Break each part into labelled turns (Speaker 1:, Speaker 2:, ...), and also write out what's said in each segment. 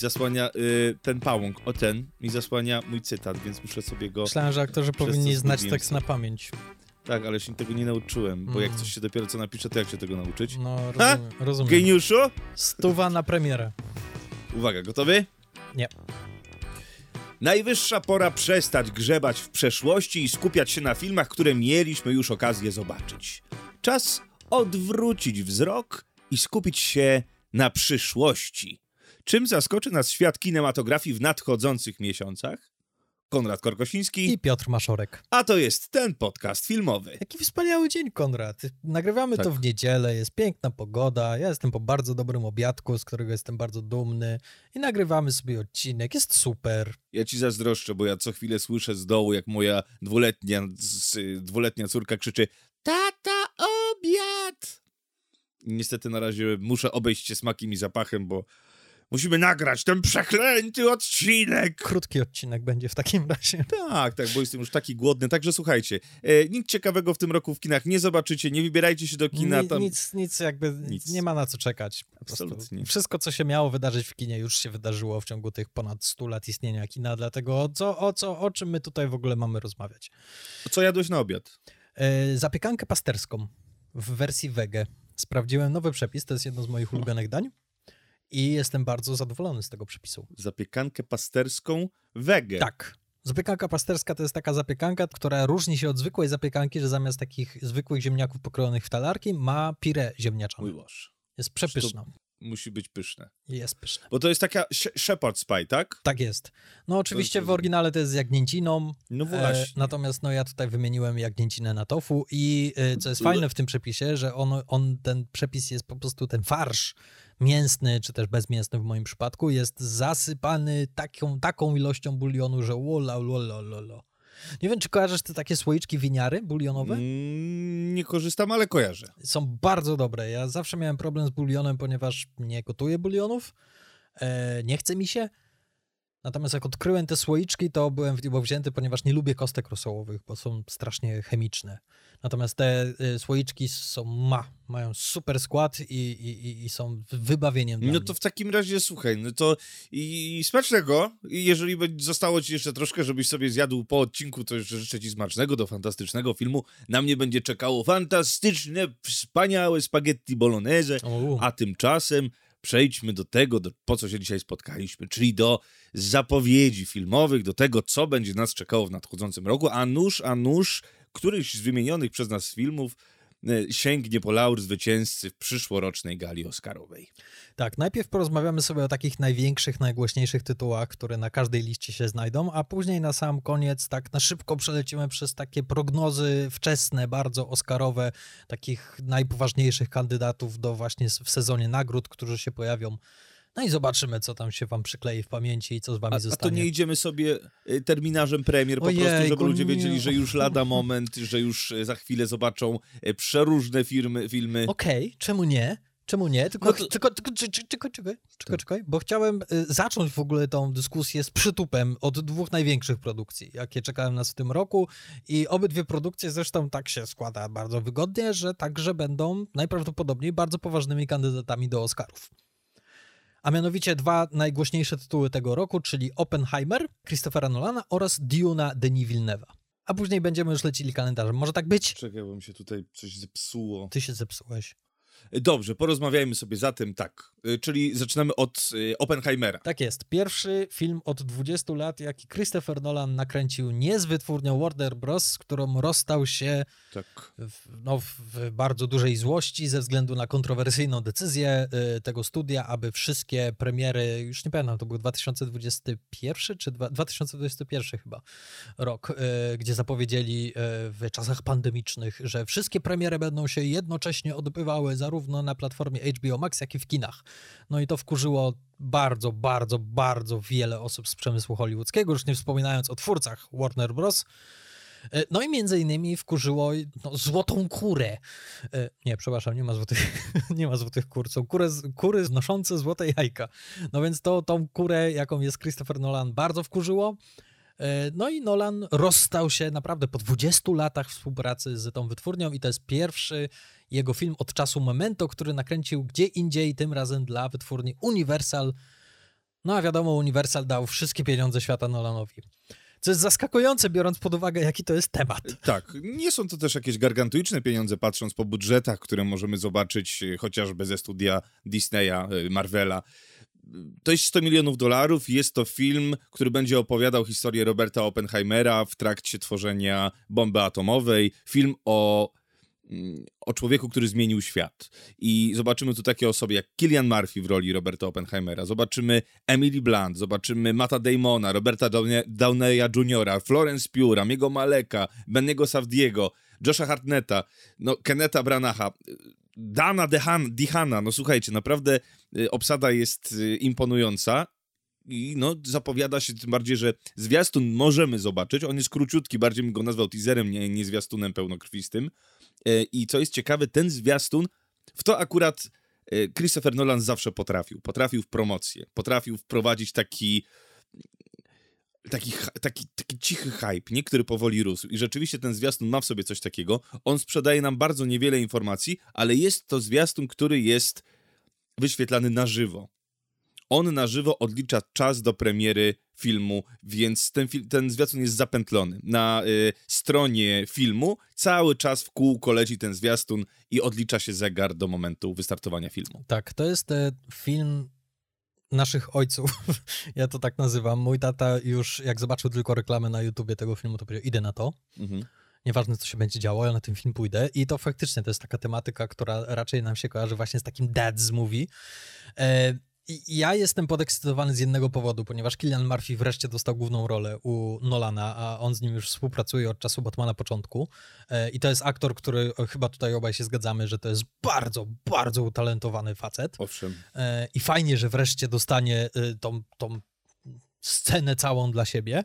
Speaker 1: zasłania y, ten pałąk, o ten, mi zasłania mój cytat, więc muszę sobie go...
Speaker 2: Myślałem, że aktorzy powinni znać tekst
Speaker 1: sobie.
Speaker 2: na pamięć.
Speaker 1: Tak, ale się tego nie nauczyłem, bo jak
Speaker 2: Mm.
Speaker 1: coś się dopiero co napisze, to jak się tego nauczyć?
Speaker 2: No,
Speaker 1: Ha?
Speaker 2: rozumiem. rozumiem.
Speaker 1: Geniuszu?
Speaker 2: Stuwa na premierę.
Speaker 1: Uwaga, gotowy?
Speaker 2: Nie.
Speaker 1: Najwyższa pora przestać grzebać w przeszłości i skupiać się na filmach, które mieliśmy już okazję zobaczyć. Czas odwrócić wzrok i skupić się na przyszłości. Czym zaskoczy nas świat kinematografii w nadchodzących miesiącach? Konrad Korkosiński,
Speaker 2: I Piotr Maszorek.
Speaker 1: a to jest ten podcast filmowy.
Speaker 2: Jaki wspaniały dzień, Konrad. Nagrywamy to
Speaker 1: Tak.
Speaker 2: w niedzielę, jest piękna pogoda, ja jestem po bardzo dobrym obiadku, z którego jestem bardzo dumny i nagrywamy sobie odcinek, jest super.
Speaker 1: Ja ci zazdroszczę, bo ja co chwilę słyszę z dołu, jak moja dwuletnia, z, dwuletnia córka krzyczy Tata, obiad! Niestety na razie muszę obejść się smakiem i zapachem, bo musimy nagrać ten przeklęty odcinek!
Speaker 2: Krótki odcinek będzie w takim razie.
Speaker 1: Tak, tak, bo jestem już taki głodny. Także słuchajcie, e, nic ciekawego w tym roku w kinach nie zobaczycie, nie wybierajcie się do kina. Tam...
Speaker 2: Nic, nic jakby,
Speaker 1: Nic.
Speaker 2: nie ma na co czekać.
Speaker 1: Absolutnie.
Speaker 2: Wszystko, co się miało wydarzyć w kinie, już się wydarzyło w ciągu tych ponad 100 lat istnienia kina, dlatego o co, o co, o czym my tutaj w ogóle mamy rozmawiać?
Speaker 1: Co jadłeś na obiad?
Speaker 2: E, zapiekankę pasterską w wersji wege. Sprawdziłem nowy przepis, to jest jedno z moich ulubionych dań i jestem bardzo zadowolony z tego przepisu.
Speaker 1: Zapiekankę pasterską wege.
Speaker 2: Tak. Zapiekanka pasterska to jest taka zapiekanka, która różni się od zwykłej zapiekanki, że zamiast takich zwykłych ziemniaków pokrojonych w talarki ma pire ziemniaczane.
Speaker 1: Mój Boże.
Speaker 2: Jest przepyszna.
Speaker 1: Musi być pyszne.
Speaker 2: Jest pyszna.
Speaker 1: Bo to jest taka sh- shepherd's pie, tak?
Speaker 2: Tak jest. No oczywiście w oryginale to jest z jagnięciną,
Speaker 1: No
Speaker 2: e,
Speaker 1: właśnie.
Speaker 2: natomiast no ja tutaj wymieniłem jagnięcinę na tofu i e, co jest fajne w tym przepisie, że on, on, ten przepis jest po prostu, ten farsz mięsny, czy też bezmięsny w moim przypadku, jest zasypany taką, taką ilością bulionu, że wola, lola, lola. Nie wiem, czy kojarzysz te takie słoiczki winiary bulionowe?
Speaker 1: Mm, nie korzystam, ale kojarzę.
Speaker 2: Są bardzo dobre. Ja zawsze miałem problem z bulionem, ponieważ nie gotuję bulionów, e, nie chce mi się. Natomiast jak odkryłem te słoiczki, to byłem w niebo wzięty, ponieważ nie lubię kostek rosołowych, bo są strasznie chemiczne. Natomiast te y, słoiczki są ma, mają super skład i, i, i- są wybawieniem dla
Speaker 1: No to w takim razie słuchaj, no to i, i smacznego. I jeżeli zostało ci jeszcze troszkę, żebyś sobie zjadł po odcinku, to jeszcze życzę ci smacznego do fantastycznego filmu. Na mnie będzie czekało fantastyczne, wspaniałe spaghetti bolognese. A tymczasem przejdźmy do tego, do, po co się dzisiaj spotkaliśmy, czyli do zapowiedzi filmowych, do tego, co będzie nas czekało w nadchodzącym roku, a nuż, a nuż, któryś z wymienionych przez nas filmów sięgnie po laur zwycięzcy w przyszłorocznej gali Oscarowej.
Speaker 2: Tak, najpierw porozmawiamy sobie o takich największych, najgłośniejszych tytułach, które na każdej liście się znajdą, a później na sam koniec tak na szybko przelecimy przez takie prognozy wczesne, bardzo oscarowe, takich najpoważniejszych kandydatów do właśnie w sezonie nagród, którzy się pojawią. No i zobaczymy, co tam się wam przyklei w pamięci i co z wami
Speaker 1: A, a
Speaker 2: zostanie.
Speaker 1: to nie idziemy sobie e, terminarzem premier po
Speaker 2: Ojejku,
Speaker 1: prostu, żeby ludzie wiedzieli, że już lada moment, że już e, za chwilę zobaczą e, przeróżne firmy, filmy.
Speaker 2: Okej, czemu nie? Czemu nie? Tylko,
Speaker 1: No to-
Speaker 2: tylko, tylko, czekaj, czekaj, czekaj, czekaj, czekaj, bo chciałem y, zacząć w ogóle tą dyskusję z przytupem od dwóch największych produkcji, jakie czekałem nas w tym roku i obydwie produkcje zresztą tak się składa bardzo wygodnie, że także będą najprawdopodobniej bardzo poważnymi kandydatami do Oscarów. A mianowicie dwa najgłośniejsze tytuły tego roku, czyli Oppenheimer Christophera Nolana oraz Duna Denis Villeneuve'a. A później będziemy już lecili kalendarzem. Może tak być?
Speaker 1: Czekaj, bo mi się tutaj coś zepsuło.
Speaker 2: Ty się zepsułeś.
Speaker 1: Dobrze, porozmawiajmy sobie zatem tak. Y, Czyli zaczynamy od y, Oppenheimera.
Speaker 2: Tak jest. Pierwszy film od 20 lat, jaki Christopher Nolan nakręcił nie z wytwórnią Warner Bros., z którą rozstał się
Speaker 1: Tak.
Speaker 2: w, no, w bardzo dużej złości ze względu na kontrowersyjną decyzję y, tego studia, aby wszystkie premiery, już nie pamiętam, to był 2021 czy dwa- 2021 chyba rok, gdzie zapowiedzieli w czasach pandemicznych, że wszystkie premiery będą się jednocześnie odbywały zarówno na platformie HBO Max, jak i w kinach. No i to wkurzyło bardzo, bardzo, bardzo wiele osób z przemysłu hollywoodzkiego, już nie wspominając o twórcach Warner Bros., E, No i między innymi wkurzyło no, złotą kurę. E, Nie, przepraszam, nie ma złotych, nie ma złotych kur. Są kury, kury znoszące złote jajka. No więc to tą kurę, jaką jest Christopher Nolan, bardzo wkurzyło. E, No i Nolan rozstał się naprawdę po 20 latach współpracy z tą wytwórnią i to jest pierwszy jego film od czasu Memento, który nakręcił gdzie indziej, tym razem dla wytwórni Universal No a wiadomo, Universal dał wszystkie pieniądze świata Nolanowi. Co jest zaskakujące, biorąc pod uwagę, jaki to jest temat.
Speaker 1: Tak, nie są to też jakieś gargantuiczne pieniądze, patrząc po budżetach, które możemy zobaczyć e, chociażby ze studia Disneya, e, Marvela. To jest 100 milionów dolarów jest to film, który będzie opowiadał historię Roberta Oppenheimera w trakcie tworzenia bomby atomowej. Film o o człowieku, który zmienił świat. I zobaczymy tu takie osoby jak Killian Murphy w roli Roberta Oppenheimera, zobaczymy Emily Blunt, zobaczymy Mata Damona, Roberta Downeya Jr., Florence Pugh, Ramiego Maleka, Bennego Savdiego, Josha Hartnetta, no, Kenneta Branacha, Dana Dehan, Dihana, no słuchajcie, naprawdę y, obsada jest y, imponująca i no, zapowiada się tym bardziej, że zwiastun możemy zobaczyć. On jest króciutki, bardziej bym go nazwał teaserem, nie, nie zwiastunem pełnokrwistym. E, I co jest ciekawe, ten zwiastun, w to akurat e, Christopher Nolan zawsze potrafił. Potrafił w promocję, potrafił wprowadzić taki taki, taki, taki cichy hype, nie? który powoli rósł. I rzeczywiście ten zwiastun ma w sobie coś takiego. On sprzedaje nam bardzo niewiele informacji, ale jest to zwiastun, który jest wyświetlany na żywo on na żywo odlicza czas do premiery filmu, więc ten, ten zwiastun jest zapętlony. Na y, stronie filmu cały czas w kółko leci ten zwiastun i odlicza się zegar do momentu wystartowania filmu.
Speaker 2: Tak, to jest e, film naszych ojców. ja to tak nazywam. Mój tata już, jak zobaczył tylko reklamę na YouTubie tego filmu, to powiedział, idę na to. Mhm. Nieważne, co się będzie działo, ja na ten film pójdę. I to faktycznie to jest taka tematyka, która raczej nam się kojarzy właśnie z takim dad's movie. E, ja jestem podekscytowany z jednego powodu, ponieważ Killian Murphy wreszcie dostał główną rolę u Nolana, a on z nim już współpracuje od czasu Batmana początku. E, I to jest aktor, który e, chyba tutaj obaj się zgadzamy, że to jest bardzo, bardzo utalentowany facet.
Speaker 1: Owszem.
Speaker 2: E, I fajnie, że wreszcie dostanie tą, tą scenę całą dla siebie.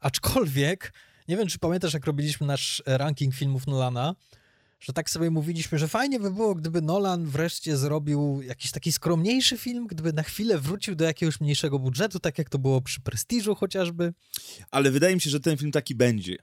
Speaker 2: Aczkolwiek, nie wiem, czy pamiętasz, jak robiliśmy nasz ranking filmów Nolana, że tak sobie mówiliśmy, że fajnie by było, gdyby Nolan wreszcie zrobił jakiś taki skromniejszy film, gdyby na chwilę wrócił do jakiegoś mniejszego budżetu, tak jak to było przy Prestiżu chociażby.
Speaker 1: Ale wydaje mi się, że ten film taki będzie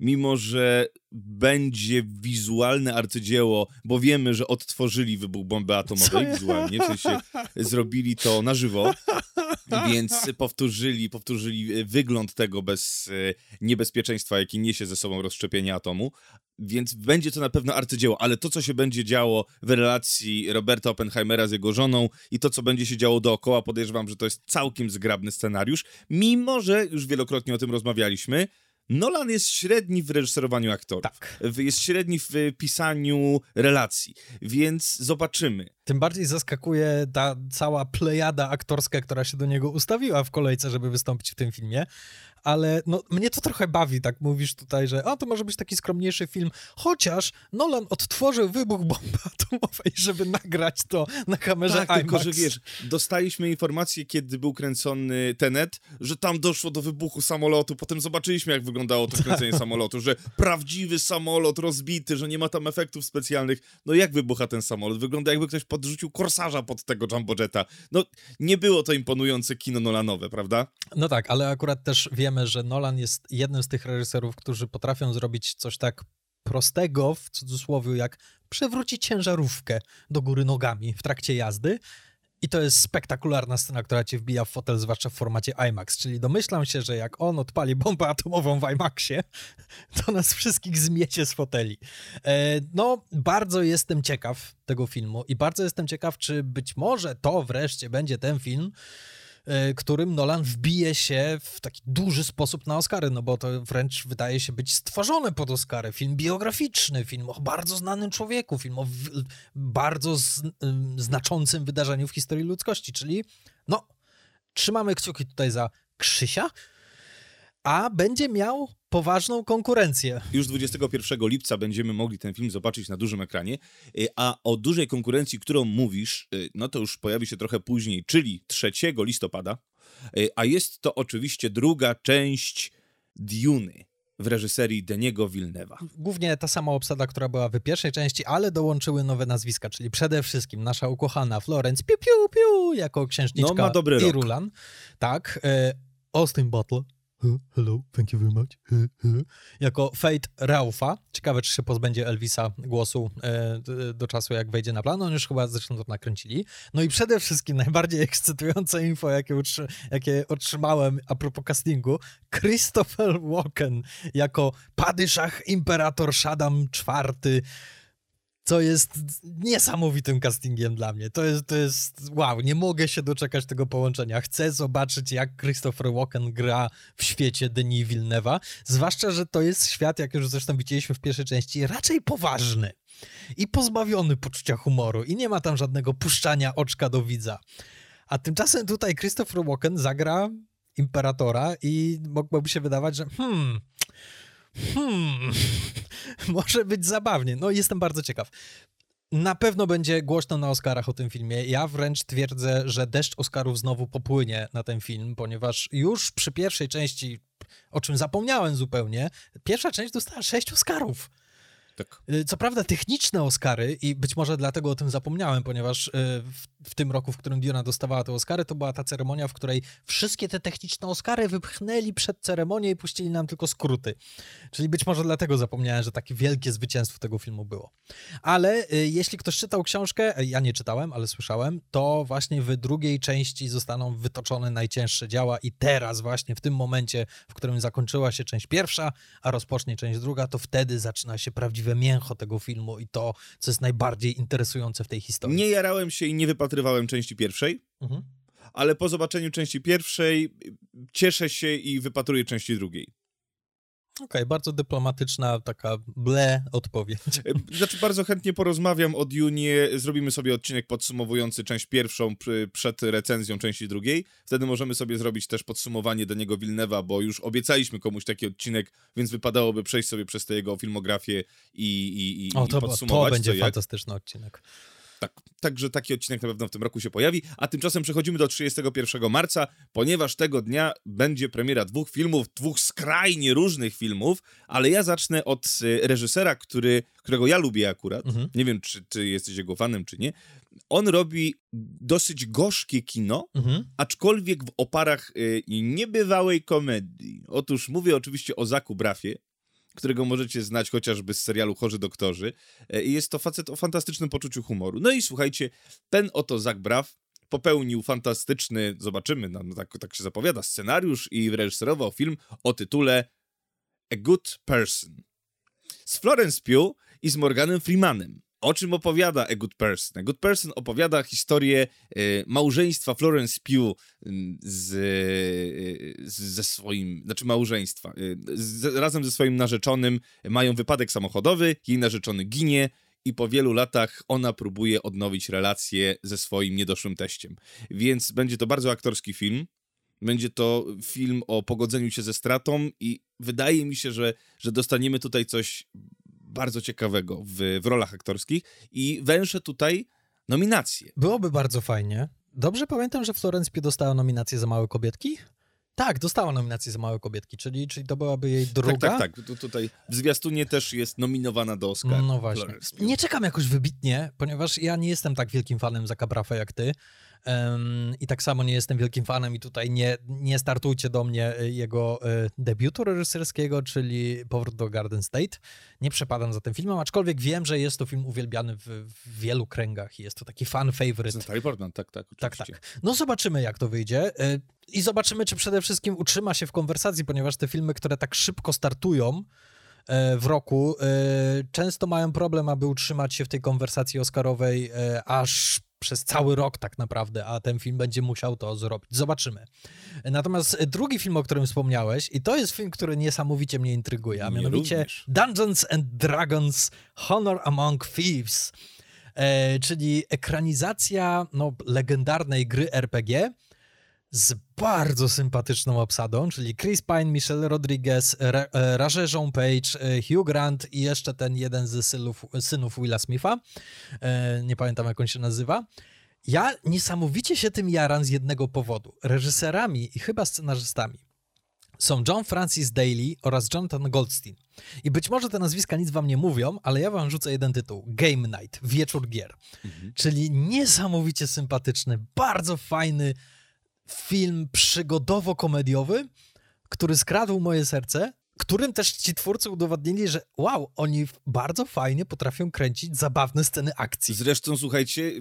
Speaker 1: mimo że będzie wizualne arcydzieło, bo wiemy, że odtworzyli wybuch bomby atomowej wizualnie, w sensie zrobili to na żywo, więc powtórzyli, powtórzyli wygląd tego bez e, niebezpieczeństwa, jaki niesie ze sobą rozszczepienie atomu, więc będzie to na pewno arcydzieło, ale to, co się będzie działo w relacji Roberta Oppenheimera z jego żoną i to, co będzie się działo dookoła, podejrzewam, że to jest całkiem zgrabny scenariusz, mimo że już wielokrotnie o tym rozmawialiśmy, Nolan jest średni w reżyserowaniu aktorów. Tak. Jest średni w pisaniu relacji, więc zobaczymy.
Speaker 2: Tym bardziej zaskakuje ta cała plejada aktorska, która się do niego ustawiła w kolejce, żeby wystąpić w tym filmie ale no, mnie to trochę bawi, tak mówisz tutaj, że a, to może być taki skromniejszy film, chociaż Nolan odtworzył wybuch bomby atomowej, żeby nagrać to na kamerze tak, IMAX.
Speaker 1: tylko że wiesz, dostaliśmy informację, kiedy był kręcony Tenet, że tam doszło do wybuchu samolotu, potem zobaczyliśmy, jak wyglądało to kręcenie tak. samolotu, że prawdziwy samolot rozbity, że nie ma tam efektów specjalnych. No jak wybucha ten samolot? Wygląda jakby ktoś podrzucił korsarza pod tego Jumbo Jetta. No, nie było to imponujące kino Nolanowe, prawda?
Speaker 2: No tak, ale akurat też wiem, wiemy, że Nolan jest jednym z tych reżyserów, którzy potrafią zrobić coś tak prostego, w cudzysłowie, jak przewrócić ciężarówkę do góry nogami w trakcie jazdy. I to jest spektakularna scena, która cię wbija w fotel, zwłaszcza w formacie IMAX. Czyli domyślam się, że jak on odpali bombę atomową w IMAXie, to nas wszystkich zmiecie z foteli. E, no, bardzo jestem ciekaw tego filmu i bardzo jestem ciekaw, czy być może to wreszcie będzie ten film, którym Nolan wbije się w taki duży sposób na Oscary, no bo to wręcz wydaje się być stworzone pod Oscary. Film biograficzny, film o bardzo znanym człowieku, film o bardzo z, znaczącym wydarzeniu w historii ludzkości, czyli no, trzymamy kciuki tutaj za Krzysia, a będzie miał poważną konkurencję.
Speaker 1: Już 21 lipca będziemy mogli ten film zobaczyć na dużym ekranie, y, a o dużej konkurencji, którą mówisz, y, no to już pojawi się trochę później, czyli 3 listopada, y, a jest to oczywiście druga część Duny w reżyserii Deniego Villeneuve'a.
Speaker 2: Głównie ta sama obsada, która była w pierwszej części, ale dołączyły nowe nazwiska, czyli przede wszystkim nasza ukochana Florence Piu Piu Piu jako księżniczka no, ma dobry Irulan. Tak. Austin Butler hello, thank you very much, jako Fate Raufa. Ciekawe, czy się pozbędzie Elvisa głosu e, do czasu, jak wejdzie na plan. On już chyba zresztą to nakręcili. No i przede wszystkim najbardziej ekscytujące info, jakie, jakie otrzymałem a propos castingu, Christopher Walken jako Padyszach Imperator Shaddam IV co jest niesamowitym castingiem dla mnie. To jest, to jest, wow, nie mogę się doczekać tego połączenia. Chcę zobaczyć, jak Christopher Walken gra w świecie Denis Villeneuve'a, zwłaszcza, że to jest świat, jak już zresztą widzieliśmy w pierwszej części, raczej poważny i pozbawiony poczucia humoru i nie ma tam żadnego puszczania oczka do widza. A tymczasem tutaj Christopher Walken zagra imperatora i mogłoby się wydawać, że hmm, hmm, może być zabawnie. No jestem bardzo ciekaw. Na pewno będzie głośno na Oscarach o tym filmie. Ja wręcz twierdzę, że deszcz Oscarów znowu popłynie na ten film, ponieważ już przy pierwszej części, o czym zapomniałem zupełnie, pierwsza część dostała sześć Oscarów. Tak. Y, co prawda techniczne Oscary i być może dlatego o tym zapomniałem, ponieważ y, w, w, tym roku, w którym Diona dostawała te Oscary, to była ta ceremonia, w której wszystkie te techniczne Oscary wypchnęli przed ceremonię i puścili nam tylko skróty. Czyli być może dlatego zapomniałem, że takie wielkie zwycięstwo tego filmu było. Ale y, jeśli ktoś czytał książkę, ja nie czytałem, ale słyszałem, to właśnie w drugiej części zostaną wytoczone najcięższe działa i teraz właśnie w tym momencie, w którym zakończyła się część pierwsza, a rozpocznie część druga, to wtedy zaczyna się prawdziwe mięcho tego filmu i to, co jest najbardziej interesujące w tej historii.
Speaker 1: Nie jarałem się i nie wypatrywałem części pierwszej, mhm. ale po zobaczeniu części pierwszej cieszę się i wypatruję części drugiej.
Speaker 2: Okej, okay, bardzo dyplomatyczna, taka ble odpowiedź.
Speaker 1: E, znaczy, bardzo chętnie porozmawiam o Dune. Zrobimy sobie odcinek podsumowujący część pierwszą przed recenzją części drugiej. Wtedy możemy sobie zrobić też podsumowanie do niego Wilnewa, bo już obiecaliśmy komuś taki odcinek, więc wypadałoby przejść sobie przez tę jego filmografię i, i, i,
Speaker 2: o, to,
Speaker 1: i podsumować.
Speaker 2: To będzie fantastyczny odcinek.
Speaker 1: Tak, także taki odcinek na pewno w tym roku się pojawi. A tymczasem przechodzimy do 31 marca, ponieważ tego dnia będzie premiera dwóch filmów, dwóch skrajnie różnych filmów, ale ja zacznę od y, reżysera, który, którego ja lubię akurat. Mhm. Nie wiem, czy ty jesteś jego fanem, czy nie. On robi dosyć gorzkie kino, mhm. aczkolwiek w oparach y, niebywałej komedii. Otóż mówię oczywiście o Zaku Brafie, którego możecie znać chociażby z serialu Chorzy Doktorzy. E, I jest to facet o fantastycznym poczuciu humoru. No i słuchajcie, ten oto Zach Braff popełnił fantastyczny, zobaczymy, no, no, tak, tak się zapowiada, scenariusz i reżyserował film o tytule A Good Person. Z Florence Pugh i z Morganem Freemanem. O czym opowiada A Good Person? A Good Person opowiada historię y, małżeństwa Florence Pugh z, y, ze swoim, znaczy małżeństwa. Y, z, razem ze swoim narzeczonym mają wypadek samochodowy, jej narzeczony ginie i po wielu latach ona próbuje odnowić relacje ze swoim niedoszłym teściem. Więc będzie to bardzo aktorski film. Będzie to film o pogodzeniu się ze stratą i wydaje mi się, że, że dostaniemy tutaj coś bardzo ciekawego w, w rolach aktorskich i węszę tutaj nominacje.
Speaker 2: Byłoby bardzo fajnie. Dobrze pamiętam, że Florence Pugh dostała nominację za Małe Kobietki? Tak, dostała nominację za Małe Kobietki, czyli, czyli to byłaby jej druga.
Speaker 1: Tak, tak, tak. Tu, tutaj w zwiastunie też jest nominowana do Oscar.
Speaker 2: No właśnie. Nie czekam jakoś wybitnie, ponieważ ja nie jestem tak wielkim fanem Zaka Brafa jak ty. I tak samo nie jestem wielkim fanem i tutaj nie, nie startujcie do mnie e, jego y, debiutu reżyserskiego, czyli Powrót do Garden State. Nie przepadam za tym filmem, aczkolwiek wiem, że jest to film uwielbiany w, w wielu kręgach i jest to taki fan favorite.
Speaker 1: Natalie Portman, tak, tak,
Speaker 2: tak, tak. No zobaczymy, jak to wyjdzie. Y, I zobaczymy, czy przede wszystkim utrzyma się w konwersacji, ponieważ te filmy, które tak szybko startują, w roku, często mają problem, aby utrzymać się w tej konwersacji oscarowej aż przez cały rok tak naprawdę, a ten film będzie musiał to zrobić. Zobaczymy. Natomiast drugi film, o którym wspomniałeś, i to jest film, który niesamowicie mnie intryguje, a mianowicie również. Dungeons and Dragons Honor Among Thieves, e, czyli ekranizacja no, legendarnej gry RPG, z bardzo sympatyczną obsadą, czyli Chris Pine, Michelle Rodriguez, e, Raże Jean Page, e, Hugh Grant i jeszcze ten jeden ze synów, synów Willa Smitha. E, nie pamiętam, jak on się nazywa. Ja niesamowicie się tym jaram z jednego powodu. Reżyserami i chyba scenarzystami są John Francis Daly oraz Jonathan Goldstein. I być może te nazwiska nic wam nie mówią, ale ja wam rzucę jeden tytuł. Game Night, Wieczór Gier. Mhm. Czyli niesamowicie sympatyczny, bardzo fajny, film przygodowo-komediowy, który skradł moje serce, którym też ci twórcy udowodnili, że wow, oni bardzo fajnie potrafią kręcić zabawne sceny akcji.
Speaker 1: Zresztą, słuchajcie,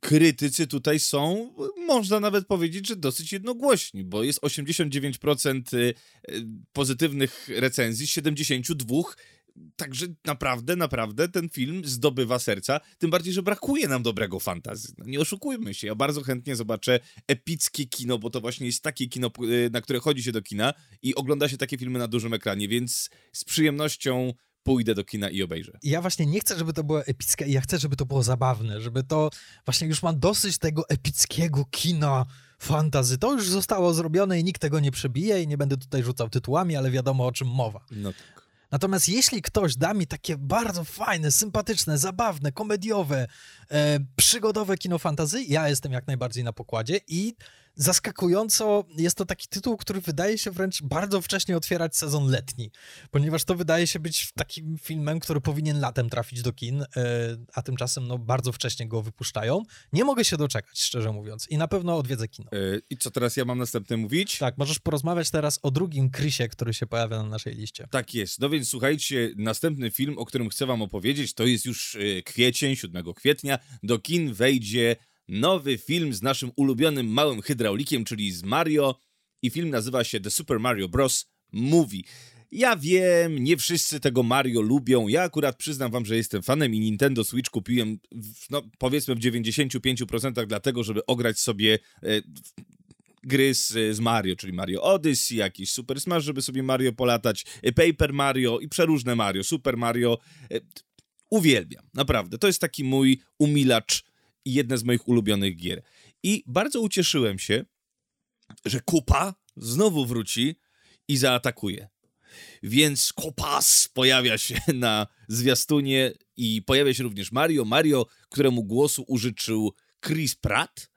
Speaker 1: krytycy tutaj są, można nawet powiedzieć, że dosyć jednogłośni, bo jest 89% y, pozytywnych recenzji, 72 Także naprawdę, naprawdę ten film zdobywa serca, tym bardziej, że brakuje nam dobrego fantazy. No, nie oszukujmy się, ja bardzo chętnie zobaczę epickie kino, bo to właśnie jest takie kino, y, na które chodzi się do kina i ogląda się takie filmy na dużym ekranie, więc z przyjemnością pójdę do kina i obejrzę.
Speaker 2: Ja właśnie nie chcę, żeby to było epickie, ja chcę, żeby to było zabawne, żeby to właśnie już mam dosyć tego epickiego kina fantazy. To już zostało zrobione i nikt tego nie przebije i nie będę tutaj rzucał tytułami, ale wiadomo o czym mowa.
Speaker 1: No tak.
Speaker 2: Natomiast jeśli ktoś da mi takie bardzo fajne, sympatyczne, zabawne, komediowe, e, przygodowe kino fantazy, ja jestem jak najbardziej na pokładzie i zaskakująco jest to taki tytuł, który wydaje się wręcz bardzo wcześnie otwierać sezon letni, ponieważ to wydaje się być takim filmem, który powinien latem trafić do kin, e, a tymczasem no, bardzo wcześnie go wypuszczają. Nie mogę się doczekać, szczerze mówiąc, i na pewno odwiedzę kino.
Speaker 1: Yy, I co teraz ja mam następne mówić?
Speaker 2: Tak, możesz porozmawiać teraz o drugim Krysie, który się pojawia na naszej liście.
Speaker 1: Tak jest. No więc słuchajcie, następny film, o którym chcę wam opowiedzieć, to jest już e, kwiecień, 7 kwietnia. Do kin wejdzie nowy film z naszym ulubionym małym hydraulikiem, czyli z Mario. I film nazywa się The Super Mario Bros. Movie. Ja wiem, nie wszyscy tego Mario lubią. Ja akurat przyznam wam, że jestem fanem i Nintendo Switch kupiłem, w, no powiedzmy w 95% dlatego, żeby ograć sobie e, gry z, z, Mario, czyli Mario Odyssey, jakiś Super Smash, żeby sobie Mario polatać, e, Paper Mario i przeróżne Mario, Super Mario. E, uwielbiam, naprawdę. To jest taki mój umilacz i jedne z moich ulubionych gier. I bardzo ucieszyłem się, że Kupa znowu wróci i zaatakuje. Więc Kopas pojawia się na zwiastunie i pojawia się również Mario. Mario, któremu głosu użyczył Chris Pratt.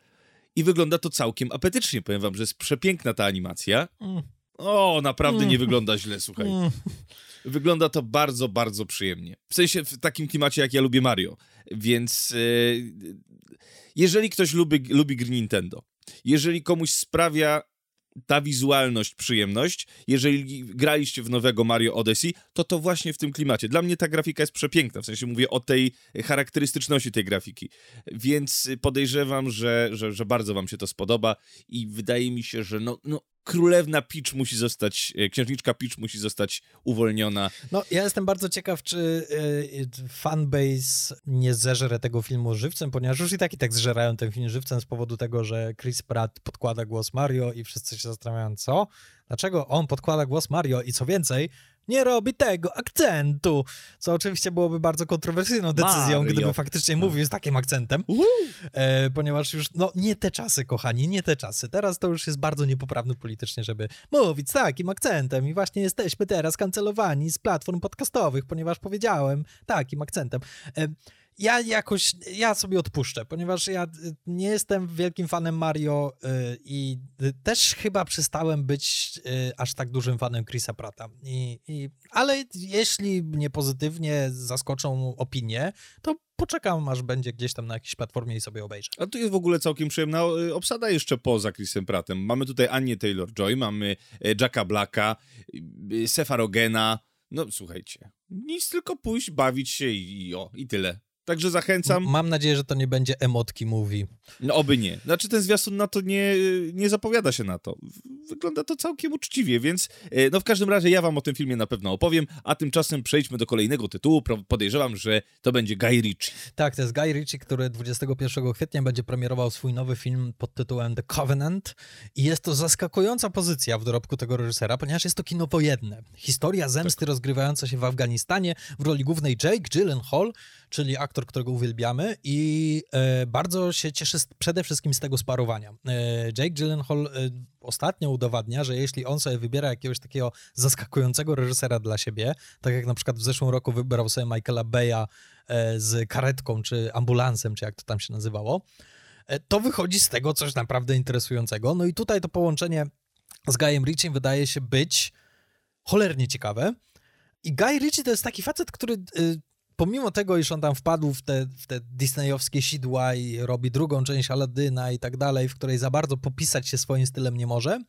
Speaker 1: I wygląda to całkiem apetycznie. Powiem wam, że jest przepiękna ta animacja. Mm. O, naprawdę nie mm. wygląda źle, słuchaj. Mm. Wygląda to bardzo, bardzo przyjemnie. W sensie w takim klimacie, jak ja lubię Mario. Więc yy, jeżeli ktoś lubi, lubi gry Nintendo, jeżeli komuś sprawia ta wizualność przyjemność, jeżeli graliście w nowego Mario Odyssey, to to właśnie w tym klimacie. Dla mnie ta grafika jest przepiękna, w sensie mówię o tej charakterystyczności tej grafiki, więc podejrzewam, że, że, że bardzo wam się to spodoba i wydaje mi się, że no, no królewna Peach musi zostać, e, księżniczka Peach musi zostać uwolniona.
Speaker 2: No, ja jestem bardzo ciekaw, czy y, fanbase nie zeżre tego filmu żywcem, ponieważ już i tak i tak zżerają ten film żywcem z powodu tego, że Chris Pratt podkłada głos Mario i wszyscy się zastanawiają, co? Dlaczego on podkłada głos Mario i co więcej, nie robi tego akcentu, co oczywiście byłoby bardzo kontrowersyjną decyzją, Mario. gdyby faktycznie mówił z takim akcentem, e, ponieważ już, no, nie te czasy, kochani, nie te czasy. Teraz to już jest bardzo niepoprawne politycznie, żeby mówić z takim akcentem i właśnie jesteśmy teraz kancelowani z platform podcastowych, ponieważ powiedziałem takim akcentem. E, ja jakoś, ja sobie odpuszczę, ponieważ ja y, nie jestem wielkim fanem Mario y, i też chyba przestałem być y, aż tak dużym fanem Chrisa Prata. I, i, ale jeśli mnie pozytywnie zaskoczą opinie, to poczekam, aż będzie gdzieś tam na jakiejś platformie i sobie obejrzę.
Speaker 1: A tu jest w ogóle całkiem przyjemna obsada jeszcze poza Chrisem Pratem. Mamy tutaj Annie Taylor-Joy, mamy Jacka Blacka, Sefa Rogena. No słuchajcie, nic tylko pójść, bawić się i, i o, i tyle. Także zachęcam.
Speaker 2: Mam nadzieję, że to nie będzie emotki mówi.
Speaker 1: No oby nie. Znaczy ten zwiastun na to nie, nie zapowiada się na to. Wygląda to całkiem uczciwie, więc e, no w każdym razie ja wam o tym filmie na pewno opowiem, a tymczasem przejdźmy do kolejnego tytułu. Podejrzewam, że to będzie Guy Ritchie.
Speaker 2: Tak, to jest Guy Ritchie, który 21 kwietnia będzie premierował swój nowy film pod tytułem The Covenant i jest to zaskakująca pozycja w dorobku tego reżysera, ponieważ jest to kino wojenne. Historia zemsty tak. rozgrywająca się w Afganistanie w roli głównej Jake Gyllenhaal, czyli aktor, którego uwielbiamy i e, bardzo się cieszę z, przede wszystkim z tego sparowania. E, Jake Gyllenhaal e, ostatnio udowadnia, że jeśli on sobie wybiera jakiegoś takiego zaskakującego reżysera dla siebie, tak jak na przykład w zeszłym roku wybrał sobie Michaela Beya z karetką, czy ambulansem, czy jak to tam się nazywało, to wychodzi z tego coś naprawdę interesującego. No i tutaj to połączenie z Guyem Ritchiem wydaje się być cholernie ciekawe. I Guy Ritchie to jest taki facet, który y, pomimo tego, iż on tam wpadł w te, w te disneyowskie sidła i robi drugą część Aladyna i tak dalej, w której za bardzo popisać się swoim stylem nie może,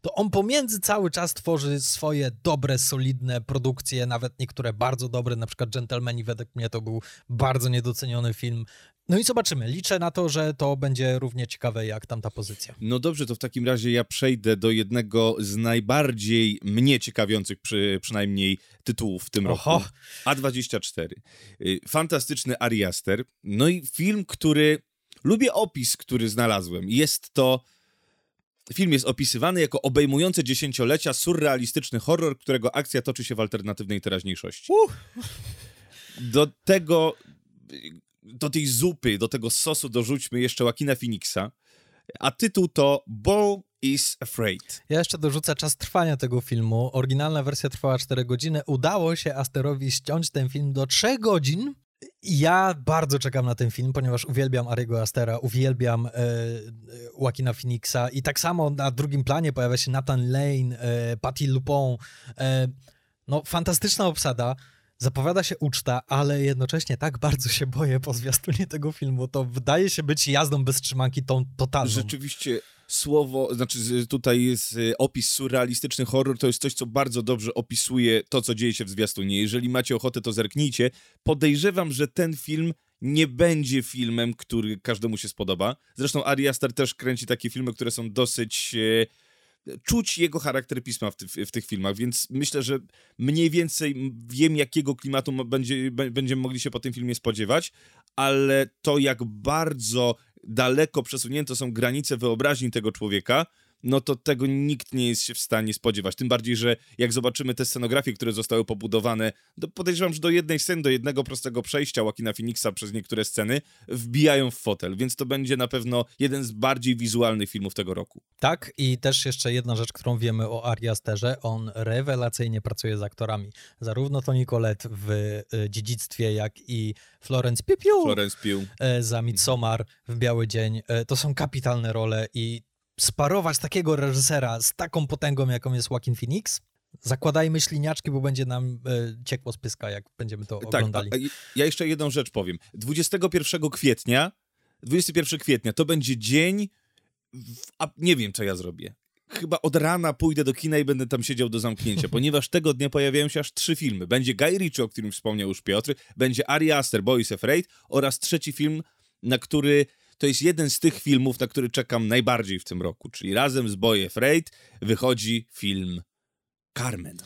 Speaker 2: to on pomiędzy cały czas tworzy swoje dobre, solidne produkcje, nawet niektóre bardzo dobre, na przykład Gentlemani według mnie to był bardzo niedoceniony film. No i zobaczymy. Liczę na to, że to będzie równie ciekawe jak tamta pozycja.
Speaker 1: No dobrze, to w takim razie ja przejdę do jednego z najbardziej mnie ciekawiących przy, przynajmniej tytułów w tym Oho. roku. A24. Y, fantastyczny Ari Aster. No i film, który... Lubię opis, który znalazłem. Jest to Film jest opisywany jako obejmujący dziesięciolecia surrealistyczny horror, którego akcja toczy się w alternatywnej teraźniejszości. Uh. Do tego, do tej zupy, do tego sosu dorzućmy jeszcze Joaquina Phoenixa, a tytuł to Bo is Afraid.
Speaker 2: Ja jeszcze dorzucę czas trwania tego filmu. Oryginalna wersja trwała 4 godziny. Udało się Asterowi ściąć ten film do 3 godzin ja bardzo czekam na ten film, ponieważ uwielbiam Ariego Astera, uwielbiam e, Joaquina Phoenixa i tak samo na drugim planie pojawia się Nathan Lane, e, Patty Lupon. E, no, fantastyczna obsada. Zapowiada się uczta, ale jednocześnie tak bardzo się boję po zwiastunie tego filmu. To wydaje się być jazdą bez trzymanki tą totalną.
Speaker 1: Rzeczywiście słowo, znaczy tutaj jest y, opis surrealistyczny horror, to jest coś, co bardzo dobrze opisuje to, co dzieje się w zwiastunie. Jeżeli macie ochotę, to zerknijcie. Podejrzewam, że ten film nie będzie filmem, który każdemu się spodoba. Zresztą Ari Aster też kręci takie filmy, które są dosyć... Czuć jego charakter pisma w, ty, w, tych filmach, więc myślę, że mniej więcej wiem, jakiego klimatu będzie, będziemy mogli się po tym filmie spodziewać, ale to, jak bardzo daleko przesunięte są granice wyobraźni tego człowieka, no to tego nikt nie jest się w stanie spodziewać. Tym bardziej, że jak zobaczymy te scenografie, które zostały pobudowane, do, podejrzewam, że do jednej sceny, do jednego prostego przejścia Joaquina Phoenixa przez niektóre sceny, wbijają w fotel, więc to będzie na pewno jeden z bardziej wizualnych filmów tego roku.
Speaker 2: Tak, i też jeszcze jedna rzecz, którą wiemy o Ari Asterze, on rewelacyjnie pracuje z aktorami. Zarówno Toni Collette w y, Dziedzictwie, jak i Florence Pugh,
Speaker 1: Florence Pugh.
Speaker 2: E, za Midsommar w Biały Dzień. E, to są kapitalne role i sparować takiego reżysera z taką potęgą, jaką jest Joaquin Phoenix, zakładajmy śliniaczki, bo będzie nam e, ciekło z pyska, jak będziemy to tak, oglądali.
Speaker 1: ja jeszcze jedną rzecz powiem. 21 kwietnia, 21 kwietnia to będzie dzień, w, a nie wiem, co ja zrobię. Chyba od rana pójdę do kina i będę tam siedział do zamknięcia, ponieważ tego dnia pojawiają się aż trzy filmy. Będzie Guy Ritchie, o którym wspomniał już Piotr, będzie Ari Aster, Boys Afraid oraz trzeci film, na który to jest jeden z tych filmów, na który czekam najbardziej w tym roku, czyli razem z Boy Afraid wychodzi film Carmen.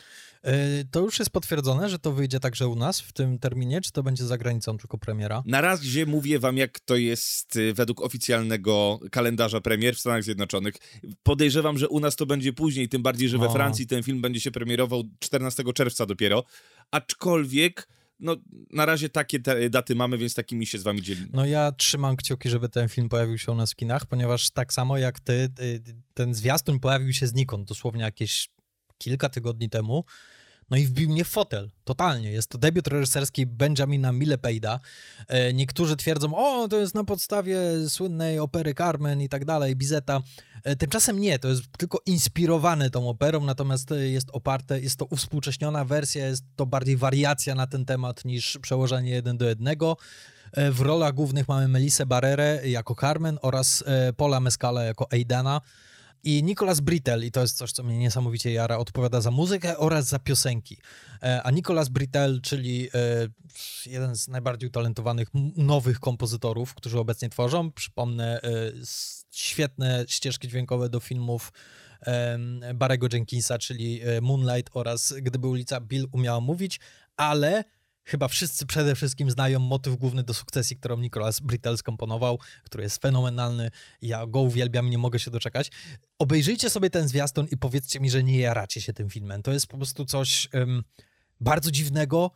Speaker 2: E, to już jest potwierdzone, że to wyjdzie także u nas w tym terminie, czy to będzie za granicą tylko premiera?
Speaker 1: Na razie mówię wam, jak to jest y, według oficjalnego kalendarza premier w Stanach Zjednoczonych. Podejrzewam, że u nas to będzie później, tym bardziej, że we Francji ten film będzie się premierował 14 czerwca dopiero. Aczkolwiek no, na razie takie daty mamy, więc takimi się z wami dzielimy.
Speaker 2: No ja trzymam kciuki, żeby ten film pojawił się u nas w kinach, ponieważ tak samo jak ty, y, ten zwiastun pojawił się znikąd, dosłownie jakieś kilka tygodni temu. No i wbił mnie w fotel, totalnie. Jest to debiut reżyserski Benjamina Millepeida. E, niektórzy twierdzą, o, to jest na podstawie słynnej opery Carmen i tak dalej, Bizeta. E, tymczasem nie, to jest tylko inspirowane tą operą, natomiast jest oparte, jest to uwspółcześniona wersja, jest to bardziej wariacja na ten temat niż przełożenie jeden do jednego. E, w rolach głównych mamy Melisę Barrere jako Carmen oraz Paula Mescala jako Aidana. I Nicolas Britell, i to jest coś, co mnie niesamowicie jara, odpowiada za muzykę oraz za piosenki. E, a Nicolas Britell, czyli e, jeden z najbardziej utalentowanych nowych kompozytorów, którzy obecnie tworzą, przypomnę, e, świetne ścieżki dźwiękowe do filmów Barego Jenkinsa, czyli Moonlight oraz Gdyby ulica Bill umiała mówić, ale chyba wszyscy przede wszystkim znają motyw główny do sukcesji, którą Nicolas Britell skomponował, który jest fenomenalny. Ja go uwielbiam nie mogę się doczekać. Obejrzyjcie sobie ten zwiastun i powiedzcie mi, że nie jaracie się tym filmem. To jest po prostu coś um, bardzo dziwnego,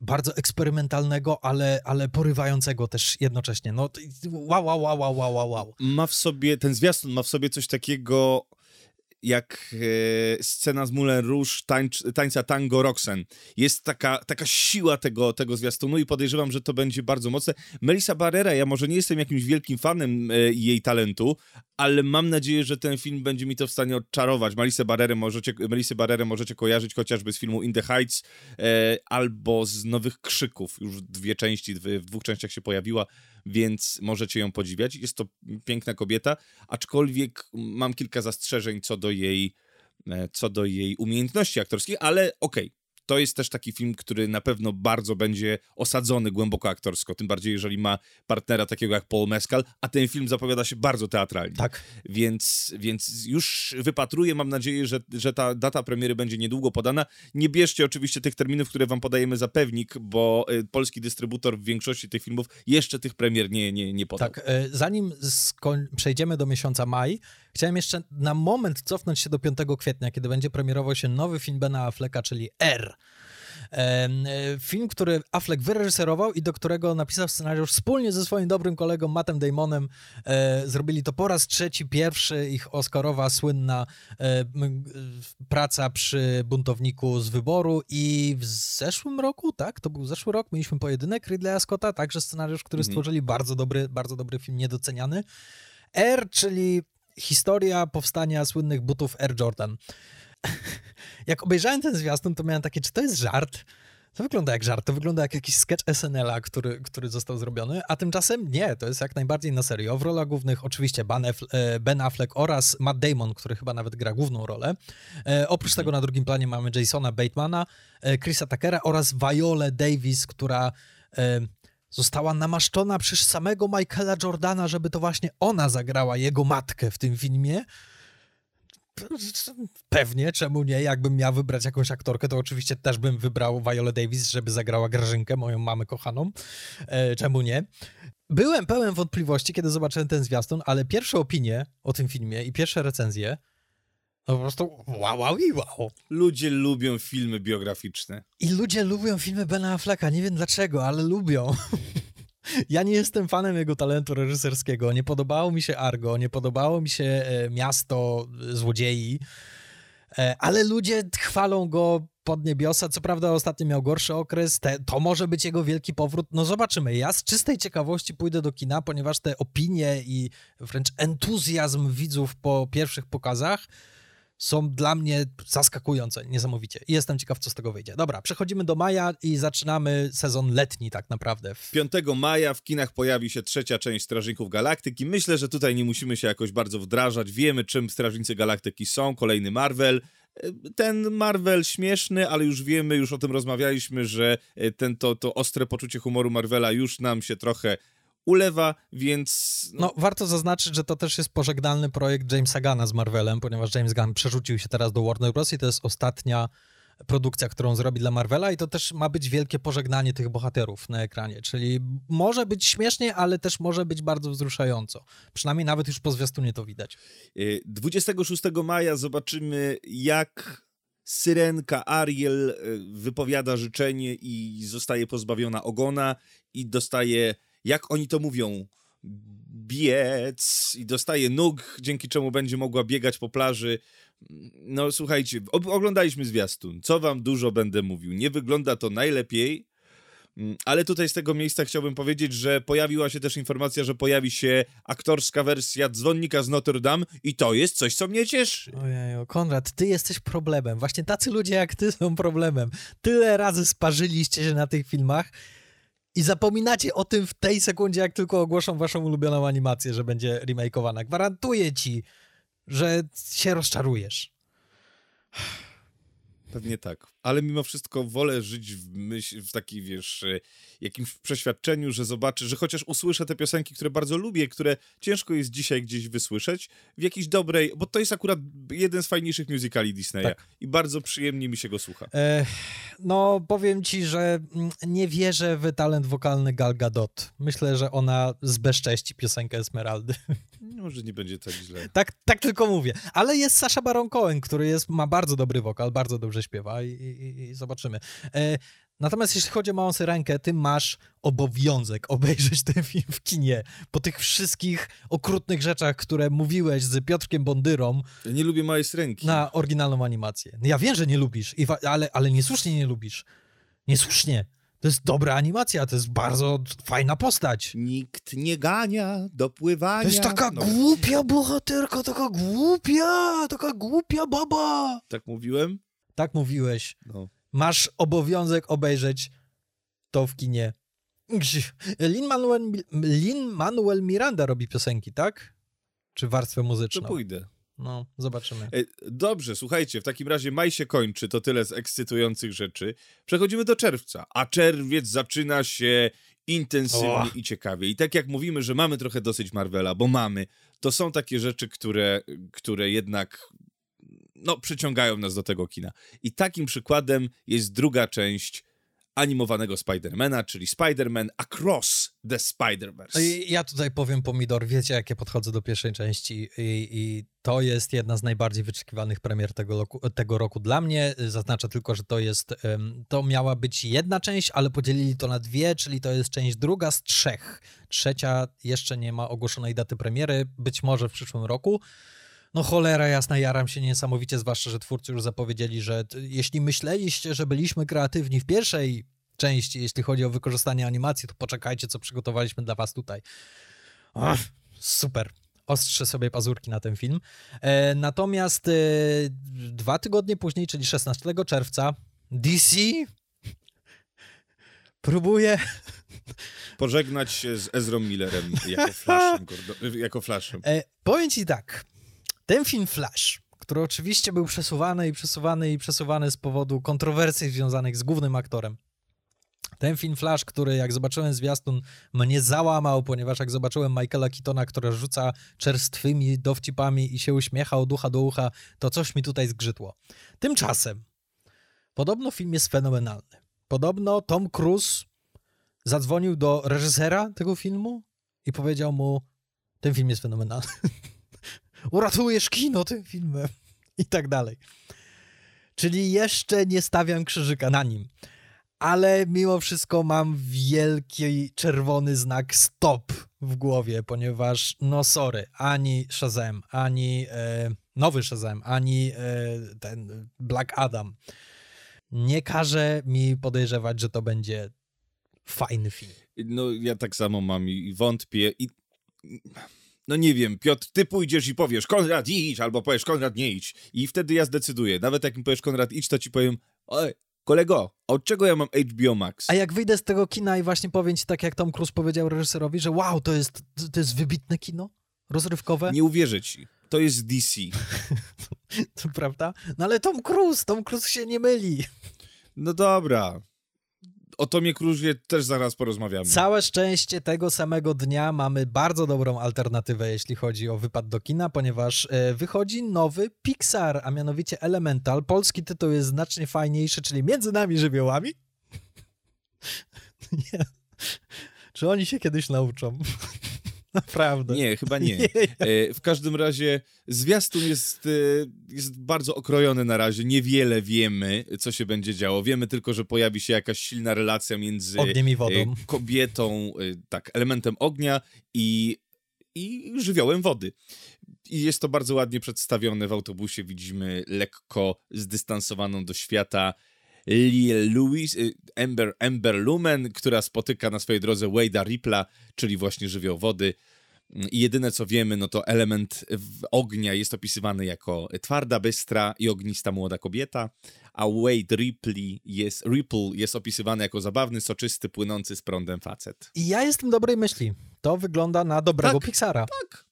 Speaker 2: bardzo eksperymentalnego, ale, ale porywającego też jednocześnie. No, wow, wow, wow, wow, wow, wow.
Speaker 1: Ma w sobie, ten zwiastun ma w sobie coś takiego jak e, scena z Moulin Rouge tańcz, tańca tango Roxen. Jest taka, taka siła tego, tego zwiastunu i podejrzewam, że to będzie bardzo mocne. Melissa Barrera, ja może nie jestem jakimś wielkim fanem e, jej talentu, ale mam nadzieję, że ten film będzie mi to w stanie odczarować. Melisę Barrerę możecie, możecie kojarzyć chociażby z filmu In the Heights e, albo z Nowych Krzyków. Już dwie części, w, w dwóch częściach się pojawiła, więc możecie ją podziwiać. Jest to piękna kobieta, aczkolwiek mam kilka zastrzeżeń co do jej e, co do jej umiejętności aktorskich, ale okej, okay, to jest też taki film, który na pewno bardzo będzie osadzony głęboko aktorsko, tym bardziej jeżeli ma partnera takiego jak Paul Mescal, a ten film zapowiada się bardzo teatralnie.
Speaker 2: Tak.
Speaker 1: Więc, więc już wypatruję, mam nadzieję, że, że ta data premiery będzie niedługo podana. Nie bierzcie oczywiście tych terminów, które wam podajemy za pewnik, bo y, polski dystrybutor w większości tych filmów jeszcze tych premier nie, nie, nie podał.
Speaker 2: Tak, y, zanim przejdziemy do miesiąca maj, chciałem jeszcze na moment cofnąć się do 5 kwietnia, kiedy będzie premierował się nowy film Bena Afflecka, czyli R. E, film, który Affleck wyreżyserował i do którego napisał scenariusz wspólnie ze swoim dobrym kolegą Mattem Damonem. E, zrobili to po raz trzeci, pierwszy ich Oscarowa słynna e, praca przy buntowniku z wyboru i w zeszłym roku, tak, to był zeszły rok, mieliśmy pojedynek Ridleya Scotta, także scenariusz, który mhm. stworzyli, bardzo dobry, bardzo dobry film, niedoceniany. R, czyli historia powstania słynnych butów Air Jordan. jak obejrzałem ten zwiastun, to miałem takie, czy to jest żart? To wygląda jak żart, to wygląda jak jakiś sketch SNL-a, który, który został zrobiony, a tymczasem nie, to jest jak najbardziej na serio. W rolach głównych oczywiście e, Ben Affleck oraz Matt Damon, który chyba nawet gra główną rolę. E, oprócz tego na drugim planie mamy Jasona Batemana, e, Chrisa Tuckera oraz Viola Davis, która została namaszczona przez samego Michaela Jordana, żeby to właśnie ona zagrała jego matkę w tym filmie. Pewnie, czemu nie? Jakbym miał wybrać jakąś aktorkę, to oczywiście też bym wybrał Viola Davis, żeby zagrała Grażynkę, moją mamę kochaną. E, czemu nie? Byłem pełen wątpliwości, kiedy zobaczyłem ten zwiastun, ale pierwsze opinie o tym filmie i pierwsze recenzje no po prostu wow, wow i wow.
Speaker 1: Ludzie lubią filmy biograficzne.
Speaker 2: I ludzie lubią filmy Bena Afflecka. Nie wiem dlaczego, ale lubią. Ja nie jestem fanem jego talentu reżyserskiego. Nie podobało mi się Argo, nie podobało mi się e, Miasto Złodziei, e, ale ludzie chwalą go pod niebiosa. Co prawda ostatnio miał gorszy okres, te, to może być jego wielki powrót. No zobaczymy. Ja z czystej ciekawości pójdę do kina, ponieważ te opinie i wręcz entuzjazm widzów po pierwszych pokazach są dla mnie zaskakujące, niesamowicie. I jestem ciekaw, co z tego wyjdzie. Dobra, przechodzimy do maja i zaczynamy sezon letni tak naprawdę.
Speaker 1: 5 maja w kinach pojawi się trzecia część Strażników Galaktyki. Myślę, że tutaj nie musimy się jakoś bardzo wdrażać. Wiemy, czym Strażnicy Galaktyki są. Kolejny Marvel ten Marvel śmieszny, ale już wiemy, już o tym rozmawialiśmy, że ten, to, to ostre poczucie humoru Marvela już nam się trochę ulewa, więc...
Speaker 2: No. no. warto zaznaczyć, że to też jest pożegnalny projekt Jamesa Gana z Marvelem, ponieważ James Gunn przerzucił się teraz do Warner Bros. i to jest ostatnia produkcja, którą zrobi dla Marvela i to też ma być wielkie pożegnanie tych bohaterów na ekranie, czyli może być śmiesznie, ale też może być bardzo wzruszająco. Przynajmniej nawet już po zwiastunie to widać.
Speaker 1: 26 y, maja zobaczymy, jak Syrenka Ariel y, wypowiada życzenie i zostaje pozbawiona ogona i dostaje jak oni to mówią, biec i dostaje nóg, dzięki czemu będzie mogła biegać po plaży. No słuchajcie, oglądaliśmy zwiastun. Co wam dużo będę mówił? Nie wygląda to najlepiej, mm, ale tutaj z tego miejsca chciałbym powiedzieć, że pojawiła się też informacja, że pojawi się aktorska wersja Dzwonnika z Notre Dame i to jest coś, co mnie cieszy.
Speaker 2: Ojej, Konrad, ty jesteś problemem. Właśnie tacy ludzie jak ty są problemem. Tyle razy sparzyliście się na tych filmach i zapominacie o tym w tej sekundzie, jak tylko ogłoszą waszą ulubioną animację, że będzie remakeowana. Gwarantuję ci, że się rozczarujesz.
Speaker 1: Pewnie tak. Ale mimo wszystko wolę żyć w, myśl, w takiej, wiesz, e, jakimś przeświadczeniu, że zobaczę, że chociaż usłyszę te piosenki, które bardzo lubię, które ciężko jest dzisiaj gdzieś wysłyszeć, w jakiejś dobrej, bo to jest akurat jeden z fajniejszych musicali Disneya tak. i bardzo przyjemnie mi się go słucha. E,
Speaker 2: no, powiem ci, że mm, nie wierzę w talent wokalny Gal Gadot. Myślę, że ona zbezcześci piosenkę Esmeraldy.
Speaker 1: Może nie będzie tak źle.
Speaker 2: Tak, tak tylko mówię. Ale jest Sasha Baron Cohen, który jest, ma bardzo dobry wokal, bardzo dobrze śpiewa i, i, i zobaczymy. E, natomiast jeśli chodzi o Małą Syrenkę, ty masz obowiązek obejrzeć ten film w kinie. Po tych wszystkich okrutnych rzeczach, które mówiłeś z Piotrkiem Bondyrą.
Speaker 1: Ja nie lubię Małej Syrenki.
Speaker 2: Na oryginalną animację. Ja wiem, że nie lubisz, ale, ale niesłusznie nie lubisz. Niesłusznie. To jest dobra animacja, to jest bardzo fajna postać.
Speaker 1: Nikt nie gania do pływania.
Speaker 2: To jest taka no. głupia bohaterka, taka głupia, taka głupia baba.
Speaker 1: Tak mówiłem?
Speaker 2: Tak mówiłeś. No. Masz obowiązek obejrzeć to w kinie. Lin-Manuel Lin Manuel Miranda robi piosenki, tak? Czy warstwę muzyczną?
Speaker 1: To pójdę.
Speaker 2: No, zobaczymy.
Speaker 1: E, dobrze, słuchajcie, w takim razie maj się kończy, to tyle z ekscytujących rzeczy. Przechodzimy do czerwca, a czerwiec zaczyna się intensywnie oh. i ciekawie. I tak jak mówimy, że mamy trochę dosyć Marvela, bo mamy, to są takie rzeczy, które, które jednak no, przyciągają nas do tego kina. I takim przykładem jest druga część animowanego Spidermana, czyli Spider-Man Across the Spider-Verse.
Speaker 2: Ja tutaj powiem pomidor, wiecie jakie podchodzę do pierwszej części i, i to jest jedna z najbardziej wyczekiwanych premier tego roku, tego roku dla mnie. Zaznaczę tylko, że to jest, to miała być jedna część, ale podzielili to na dwie, czyli to jest część druga z trzech. Trzecia jeszcze nie ma ogłoszonej daty premiery, być może w przyszłym roku. No cholera jasna, jaram się niesamowicie, zwłaszcza, że twórcy już zapowiedzieli, że jeśli myśleliście, że byliśmy kreatywni w pierwszej części, jeśli chodzi o wykorzystanie animacji, to poczekajcie, co przygotowaliśmy dla was tutaj. Ach, super. Ostrzę sobie pazurki na ten film. E, natomiast e, dwa tygodnie później, czyli 16 czerwca, DC próbuje
Speaker 1: pożegnać się z Ezrą Millerem jako Flashem. jako flashem.
Speaker 2: E, powiem ci tak, ten film Flash, który oczywiście był przesuwany i przesuwany i przesuwany z powodu kontrowersji związanych z głównym aktorem. Ten film Flash, który jak zobaczyłem zwiastun, mnie załamał, ponieważ jak zobaczyłem Michaela Keatona, który rzuca czerstwymi dowcipami i się uśmiecha od ucha do ucha, to coś mi tutaj zgrzytło. Tymczasem, podobno film jest fenomenalny. Podobno Tom Cruise zadzwonił do reżysera tego filmu i powiedział mu, ten film jest fenomenalny. uratujesz kino tym filmem i tak dalej. Czyli jeszcze nie stawiam krzyżyka na nim. Ale mimo wszystko mam wielki czerwony znak stop w głowie, ponieważ no sorry, ani Shazam, ani e, nowy Shazam, ani e, ten Black Adam nie każe mi podejrzewać, że to będzie fajny film.
Speaker 1: No ja tak samo mam i wątpię i no nie wiem, Piotr, ty pójdziesz i powiesz, Konrad idź, albo powiesz, Konrad nie idź. I wtedy ja zdecyduję. Nawet jak mi powiesz, Konrad idź, to ci powiem, oj, kolego, od czego ja mam HBO Max?
Speaker 2: A jak wyjdę z tego kina i właśnie powiem ci tak, jak Tom Cruise powiedział reżyserowi, że wow, to jest, to jest wybitne kino, rozrywkowe.
Speaker 1: Nie uwierzę ci. To jest DC.
Speaker 2: to prawda? No ale Tom Cruise, Tom Cruise się nie myli.
Speaker 1: No dobra o Tomie Cruise też zaraz porozmawiamy.
Speaker 2: Całe szczęście tego samego dnia mamy bardzo dobrą alternatywę, jeśli chodzi o wypad do kina, ponieważ e, wychodzi nowy Pixar, a mianowicie Elemental. Polski tytuł jest znacznie fajniejszy, czyli Między nami żywiołami. Nie. Czy oni się kiedyś nauczą? Naprawdę.
Speaker 1: Nie, chyba nie. nie. E, w każdym razie zwiastun jest, e, jest bardzo okrojony na razie. Niewiele wiemy, co się będzie działo. Wiemy tylko, że pojawi się jakaś silna relacja między
Speaker 2: Ogniem i wodą. E,
Speaker 1: kobietą, tak, elementem ognia i, i żywiołem wody. I jest to bardzo ładnie przedstawione w autobusie. Widzimy lekko zdystansowaną do świata Lil Louis, Ember, Ember Lumen, która spotyka na swojej drodze Wade'a Rippla, czyli właśnie żywioł wody. I jedyne co wiemy, no to element ognia jest opisywany jako twarda, bystra i ognista młoda kobieta, a Wade Ripley jest, Ripple jest opisywany jako zabawny, soczysty, płynący z prądem facet.
Speaker 2: I ja jestem dobrej myśli. To wygląda na dobrego tak, Pixara.
Speaker 1: Tak.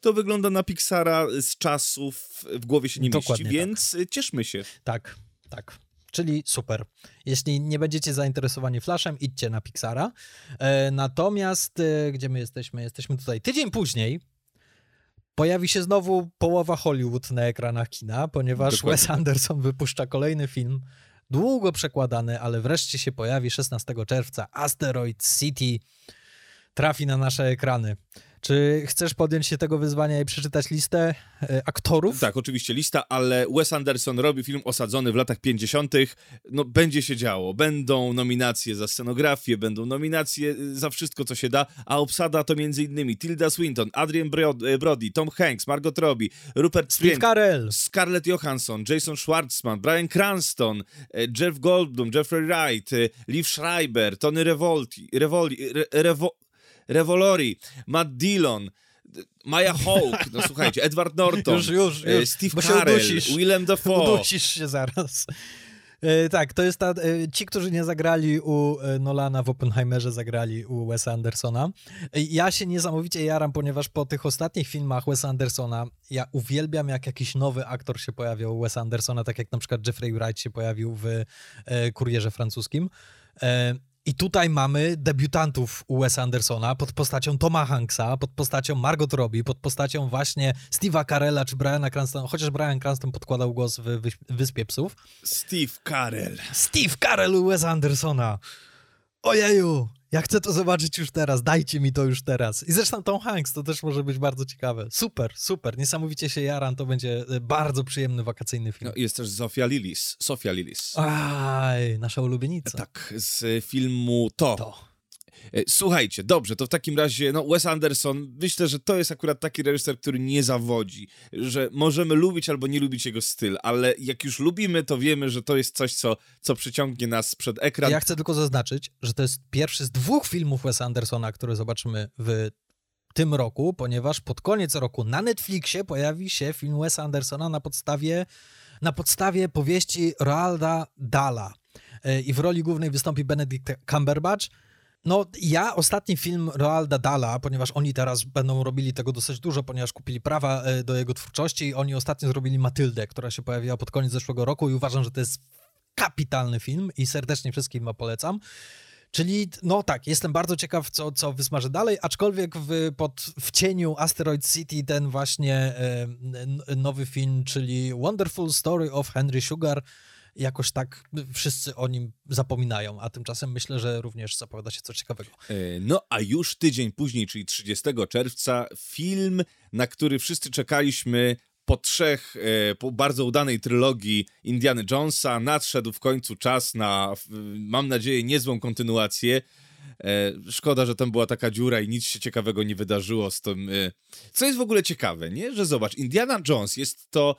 Speaker 1: To wygląda na Pixara z czasów, w głowie się nie Dokładnie mieści, więc tak. cieszmy się.
Speaker 2: Tak, tak czyli super. Jeśli nie będziecie zainteresowani Flashem, idźcie na Pixara. E, natomiast, e, gdzie my jesteśmy? Jesteśmy tutaj tydzień później. Pojawi się znowu połowa Hollywood na ekranach kina, ponieważ Dokładnie. Wes Anderson wypuszcza kolejny film, długo przekładany, ale wreszcie się pojawi 16 czerwca. Asteroid City trafi na nasze ekrany. Czy chcesz podjąć się tego wyzwania i przeczytać listę e, aktorów?
Speaker 1: Tak, oczywiście lista, ale Wes Anderson robi film osadzony w latach 50. No, będzie się działo. Będą nominacje za scenografię, będą nominacje y, za wszystko, co się da, a obsada to m.in. Tilda Swinton, Adrian e, Brody, Tom Hanks, Margot Robbie, Rupert
Speaker 2: Steve Carell,
Speaker 1: Scarlett Johansson, Jason Schwartzman, Brian Cranston, e, Jeff Goldblum, Jeffrey Wright, Liv Schreiber, Tony Revolti, Revoli, Re, Revo, Revolori, Matt Dillon, Maya Hawke, no słuchajcie, Edward Norton, już, już, już, Steve Carell, Willem Dafoe.
Speaker 2: Udusisz się zaraz. E, tak, to jest ta, e, ci, którzy nie zagrali u e, Nolana w Oppenheimerze, zagrali u Wesa Andersona. E, ja się niesamowicie jaram, ponieważ po tych ostatnich filmach Wesa Andersona ja uwielbiam, jak jakiś nowy aktor się pojawiał u Wesa Andersona, tak jak na przykład Jeffrey Wright się pojawił w e, Kurierze Francuskim. I tutaj mamy debiutantów u Wes Andersona pod postacią Toma Hanksa, pod postacią Margot Robbie, pod postacią właśnie Steve'a Carella czy Briana Cranston, chociaż Brian Cranston podkładał głos w Wyspie Psów.
Speaker 1: Steve Carell.
Speaker 2: Steve Carell u Wes Andersona. Ojeju, ja chcę to zobaczyć już teraz, dajcie mi to już teraz. I zresztą Tom Hanks, to też może być bardzo ciekawe. Super, super, niesamowicie się jaram, to będzie e, bardzo przyjemny wakacyjny film.
Speaker 1: No, jest też Zofia Lillis, Sofia Lillis.
Speaker 2: Aj, nasza ulubienica.
Speaker 1: Tak, z filmu To.
Speaker 2: To.
Speaker 1: E, słuchajcie, dobrze, to w takim razie, no Wes Anderson, myślę, że to jest akurat taki reżyser, który nie zawodzi, że możemy lubić albo nie lubić jego styl, ale jak już lubimy, to wiemy, że to jest coś, co, co przyciągnie nas przed ekran.
Speaker 2: Ja chcę tylko zaznaczyć, że to jest pierwszy z dwóch filmów Wes Andersona, które zobaczymy w tym roku, ponieważ pod koniec roku na Netflixie pojawi się film Wes Andersona na podstawie, na podstawie powieści Roalda Dala. E, I w roli głównej wystąpi Benedict Cumberbatch, no, ja ostatni film Roalda Dala, ponieważ oni teraz będą robili tego dosyć dużo, ponieważ kupili prawa e, do jego twórczości i oni ostatnio zrobili Matyldę, która się pojawiła pod koniec zeszłego roku i uważam, że to jest kapitalny film i serdecznie wszystkim polecam. Czyli, no tak, jestem bardzo ciekaw, co, co wysmaży dalej, aczkolwiek w, pod, w cieniu Asteroid City ten właśnie e, nowy film, czyli Wonderful Story of Henry Sugar, jakoś tak wszyscy o nim zapominają, a tymczasem myślę, że również zapowiada się coś ciekawego.
Speaker 1: E, no a już tydzień później, czyli 30 czerwca, film, na który wszyscy czekaliśmy po trzech, e, po bardzo udanej trylogii Indiana Jonesa, nadszedł w końcu czas na, mam nadzieję, niezłą kontynuację. E, szkoda, że tam była taka dziura i nic się ciekawego nie wydarzyło z tym. Co jest w ogóle ciekawe, nie? Że zobacz, Indiana Jones jest to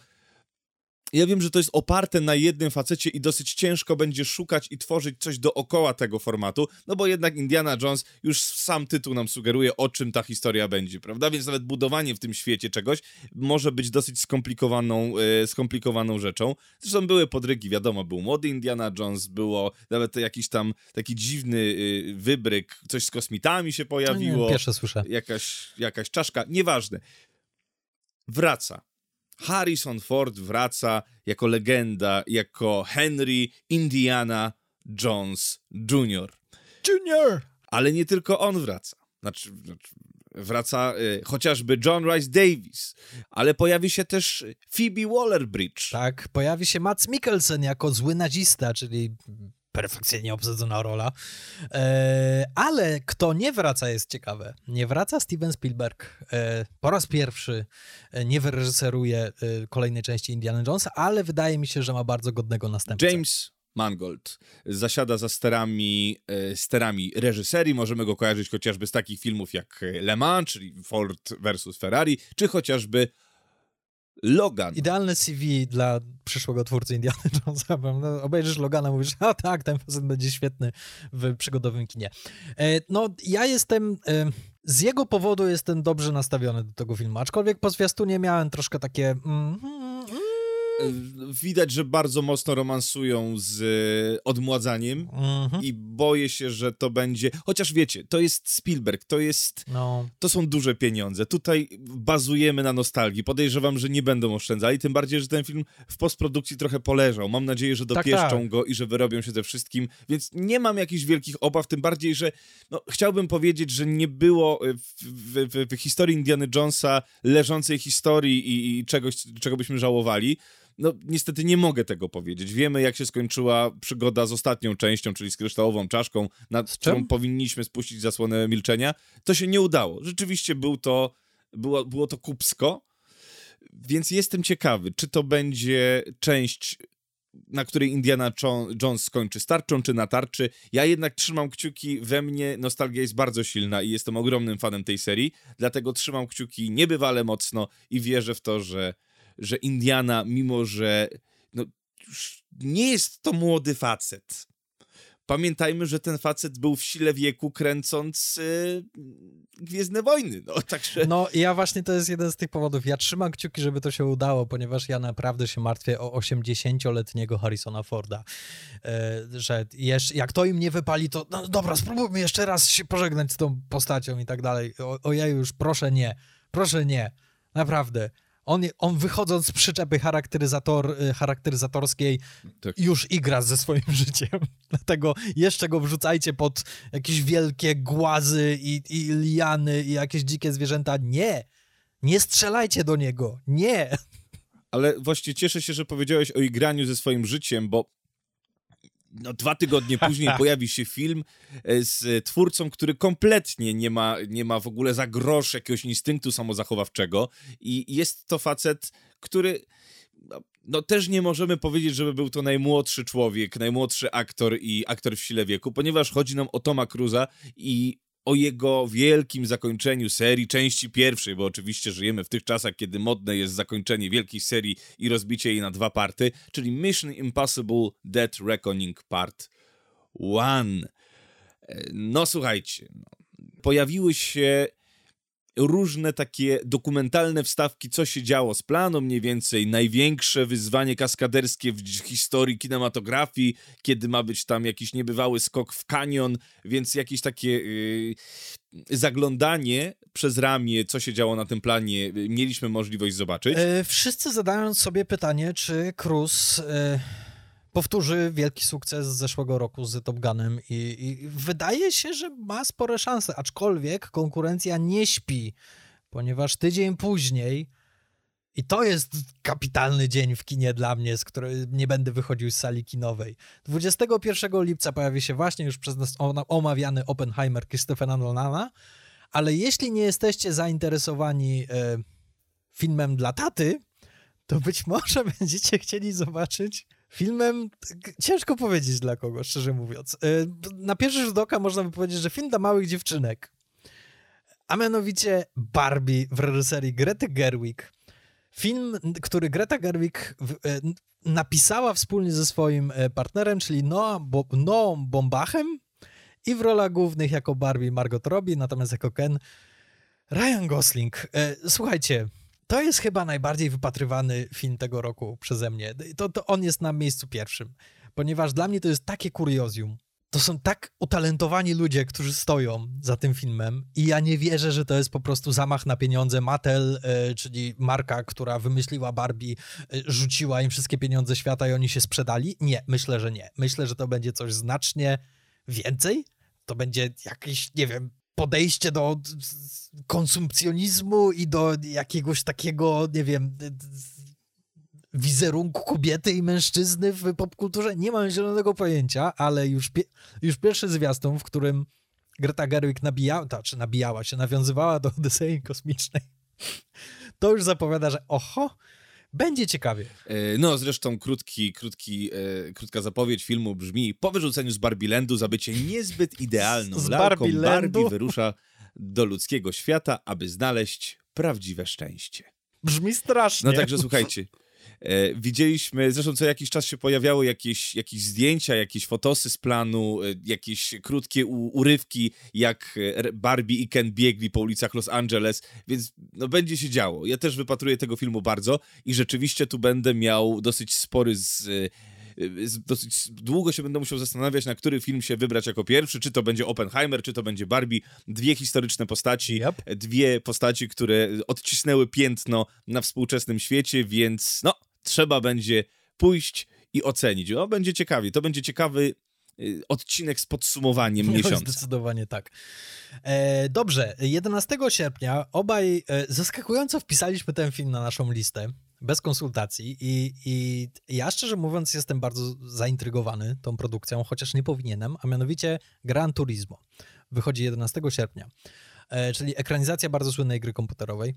Speaker 1: ja wiem, że to jest oparte na jednym facecie i dosyć ciężko będzie szukać i tworzyć coś dookoła tego formatu, no bo jednak Indiana Jones już sam tytuł nam sugeruje, o czym ta historia będzie, prawda? Więc nawet budowanie w tym świecie czegoś może być dosyć skomplikowaną, e, skomplikowaną rzeczą. Zresztą były podrygi, wiadomo, był młody Indiana Jones, było nawet jakiś tam taki dziwny e, wybryk, coś z kosmitami się pojawiło. No
Speaker 2: nie, pierwsze słyszę.
Speaker 1: Jakaś, jakaś czaszka, nieważne. Wraca Harrison Ford wraca jako legenda, jako Henry Indiana Jones Jr.
Speaker 2: Junior!
Speaker 1: Ale nie tylko on wraca. Znaczy, znaczy wraca y, chociażby John Rice Davis, ale pojawi się też Phoebe Waller-Bridge.
Speaker 2: Tak, pojawi się Mats Mikkelsen jako zły nazista, czyli perfekcyjnie obsadzona rola. E, ale kto nie wraca jest ciekawe. Nie wraca Steven Spielberg. E, po raz pierwszy e, nie wyreżyseruje e, kolejnej części Indiana Jonesa, ale wydaje mi się, że ma bardzo godnego następcę.
Speaker 1: James Mangold zasiada za sterami, e, sterami reżyserii. Możemy go kojarzyć chociażby z takich filmów jak Le Mans, czyli Ford versus Ferrari, czy chociażby Logan.
Speaker 2: Idealne CV dla przyszłego twórcy Indiana Jonesa. No, obejrzysz Logana, mówisz, a tak, ten facet będzie świetny w przygodowym kinie. E, no, ja jestem... E, z jego powodu jestem dobrze nastawiony do tego filmu, aczkolwiek po zwiastunie miałem troszkę takie... Mm,
Speaker 1: widać, że bardzo mocno romansują z e, odmładzaniem mhm. i boję się, że to będzie... Chociaż wiecie, to jest Spielberg, to jest... No. To są duże pieniądze. Tutaj bazujemy na nostalgii. Podejrzewam, że nie będą oszczędzali, tym bardziej, że ten film w postprodukcji trochę poleżał. Mam nadzieję, że tak, dopieszczą tak, tak. go i że wyrobią się ze wszystkim, więc nie mam jakichś wielkich obaw, tym bardziej, że no, chciałbym powiedzieć, że nie było w, w, w, w historii Indiana Jonesa leżącej historii i, i czegoś, czego byśmy żałowali. No, niestety nie mogę tego powiedzieć. Wiemy, jak się skończyła przygoda z ostatnią częścią, czyli z kryształową czaszką, nad którą powinniśmy spuścić zasłonę milczenia. To się nie udało. Rzeczywiście był to, było, było to kupsko, więc jestem ciekawy, czy to będzie część na której Indiana Jones skończy starczą czy na tarczy. Ja jednak trzymam kciuki, we mnie nostalgia jest bardzo silna i jestem ogromnym fanem tej serii, dlatego trzymam kciuki niebywale mocno i wierzę w to, że że Indiana, mimo że no, nie jest to młody facet, pamiętajmy, że ten facet był w sile wieku kręcąc yy, Gwiezdne Wojny, no także...
Speaker 2: No ja właśnie to jest jeden z tych powodów. Ja trzymam kciuki, żeby to się udało, ponieważ ja naprawdę się martwię o 80-letniego Harrisona Forda, yy, że jeszcze, jak to im nie wypali, to no dobra, spróbujmy jeszcze raz się pożegnać z tą postacią i tak dalej. O, ojej, już proszę nie, proszę nie, naprawdę. On, on wychodząc z przyczepy charakteryzator, y, charakteryzatorskiej tak. już igra ze swoim życiem. Dlatego jeszcze go wrzucajcie pod jakieś wielkie głazy i, i liany i jakieś dzikie zwierzęta. Nie! Nie strzelajcie do niego! Nie!
Speaker 1: Ale właśnie cieszę się, że powiedziałeś o igraniu ze swoim życiem, bo no, dwa tygodnie później pojawi się film e, z twórcą, który kompletnie nie ma, nie ma w ogóle za grosz jakiegoś instynktu samozachowawczego. I jest to facet, który no, no, też nie możemy powiedzieć, żeby był to najmłodszy człowiek, najmłodszy aktor i aktor w sile wieku, ponieważ chodzi nam o Toma Cruza i o jego wielkim zakończeniu serii, części pierwszej, bo oczywiście żyjemy w tych czasach, kiedy modne jest zakończenie wielkiej serii i rozbicie jej na dwa party, czyli Mission Impossible Dead Reckoning Part 1. E, no słuchajcie, no, pojawiły się różne takie dokumentalne wstawki, co się działo z planu, mniej więcej największe wyzwanie kaskaderskie w historii kinematografii, kiedy ma być tam jakiś niebywały skok w kanion, więc jakieś takie yy, zaglądanie przez ramię, co się działo na tym planie, mieliśmy możliwość zobaczyć.
Speaker 2: Yy, wszyscy zadając sobie pytanie, czy Cruz yy, powtórzy wielki sukces z zeszłego roku z Top Gunem i, i, wydaje się, że ma spore szanse, aczkolwiek konkurencja nie śpi, ponieważ tydzień później i to jest kapitalny dzień w kinie dla mnie, z której nie będę wychodził z sali kinowej. 21 lipca pojawi się właśnie już przez nas omawiany Oppenheimer Christophera Nolana, ale jeśli nie jesteście zainteresowani e, filmem dla taty, to być może będziecie chcieli zobaczyć filmem, ciężko powiedzieć dla kogo, szczerze mówiąc. E, na pierwszy rzut oka można by powiedzieć, że film dla małych dziewczynek, a mianowicie Barbie w reżyserii Grety Gerwig. Film, który Greta Gerwig e, napisała wspólnie ze swoim e, partnerem, czyli Noah, Noam Bombachem i w rolach głównych jako Barbie Margot Robbie, natomiast jako Ken Ryan Gosling. Słuchajcie, to jest chyba najbardziej wypatrywany film tego roku przeze mnie. To, to on jest na miejscu pierwszym, ponieważ dla mnie to jest takie kuriozum. To są tak utalentowani ludzie, którzy stoją za tym filmem i ja nie wierzę, że to jest po prostu zamach na pieniądze. Mattel, e, czyli marka, która wymyśliła Barbie, e, rzuciła im wszystkie pieniądze świata i oni się sprzedali. Nie, myślę, że nie. Myślę, że to będzie coś znacznie więcej. To będzie jakiś, nie wiem, podejście do konsumpcjonizmu i do jakiegoś takiego, nie wiem, wizerunku kobiety i mężczyzny w popkulturze? Nie mam zielonego pojęcia, ale już, pie już pierwszy zwiastun, w którym Greta Gerwig nabijała, to, czy nabijała się, nawiązywała do Odysei Kosmicznej, to już zapowiada, że oho, będzie ciekawie.
Speaker 1: E, no, zresztą krótki, krótki, e, krótka zapowiedź filmu brzmi po wyrzuceniu z Barbielandu za bycie niezbyt idealną z lalką Barbie wyrusza do ludzkiego świata, aby znaleźć prawdziwe szczęście.
Speaker 2: Brzmi strasznie.
Speaker 1: No także słuchajcie, widzieliśmy, zresztą co jakiś czas się pojawiały jakieś, jakieś zdjęcia, jakieś fotosy z planu, e, jakieś krótkie u, urywki, jak e, Barbie i Ken biegli po ulicach Los Angeles, więc no będzie się działo. Ja też wypatruję tego filmu bardzo i rzeczywiście tu będę miał dosyć spory z dosyć długo się będę musiał zastanawiać, na który film się wybrać jako pierwszy, czy to będzie Oppenheimer, czy to będzie Barbie. Dwie historyczne postaci, yep. dwie postaci, które odcisnęły piętno na współczesnym świecie, więc no, trzeba będzie pójść i ocenić. O, będzie ciekawie. To będzie ciekawy y, odcinek z podsumowaniem no, miesiąca.
Speaker 2: Zdecydowanie tak. E, dobrze, 11 sierpnia obaj e, zaskakująco wpisaliśmy ten film na naszą listę, bez konsultacji i, i ja szczerze mówiąc jestem bardzo zaintrygowany tą produkcją, chociaż nie powinienem, a mianowicie Gran Turismo. Wychodzi 11 sierpnia, e, czyli ekranizacja bardzo słynnej gry komputerowej.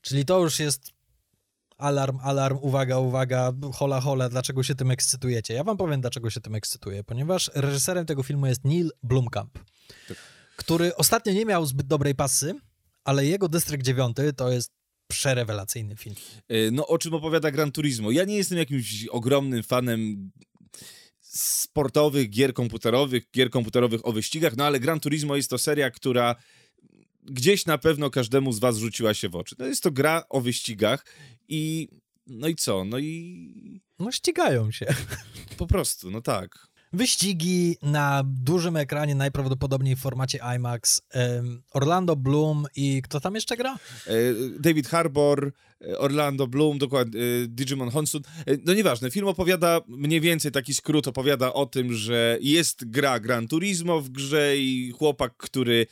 Speaker 2: Czyli to już jest alarm, alarm, uwaga, uwaga, hola, hola, dlaczego się tym ekscytujecie? Ja wam powiem, dlaczego się tym ekscytuję, ponieważ reżyserem tego filmu jest Neil Blomkamp, tak. który ostatnio nie miał zbyt dobrej pasy, ale jego Dystrykt 9 to jest przerewelacyjny film.
Speaker 1: E, no, o czym opowiada Gran Turismo? Ja nie jestem jakimś ogromnym fanem sportowych gier komputerowych, gier komputerowych o wyścigach, no ale Gran Turismo jest to seria, która gdzieś na pewno każdemu z was rzuciła się w oczy. No jest to gra o wyścigach i no i co? No i...
Speaker 2: No ścigają się.
Speaker 1: Po prostu, no tak.
Speaker 2: Wyścigi na dużym ekranie, najprawdopodobniej w formacie IMAX. Orlando Bloom i kto tam jeszcze gra?
Speaker 1: E, David Harbour, Orlando Bloom, dokładnie, e, Digimon Honsun. No nieważne, film opowiada, mniej więcej taki skrót opowiada o tym, że jest gra Gran Turismo w grze i chłopak, który,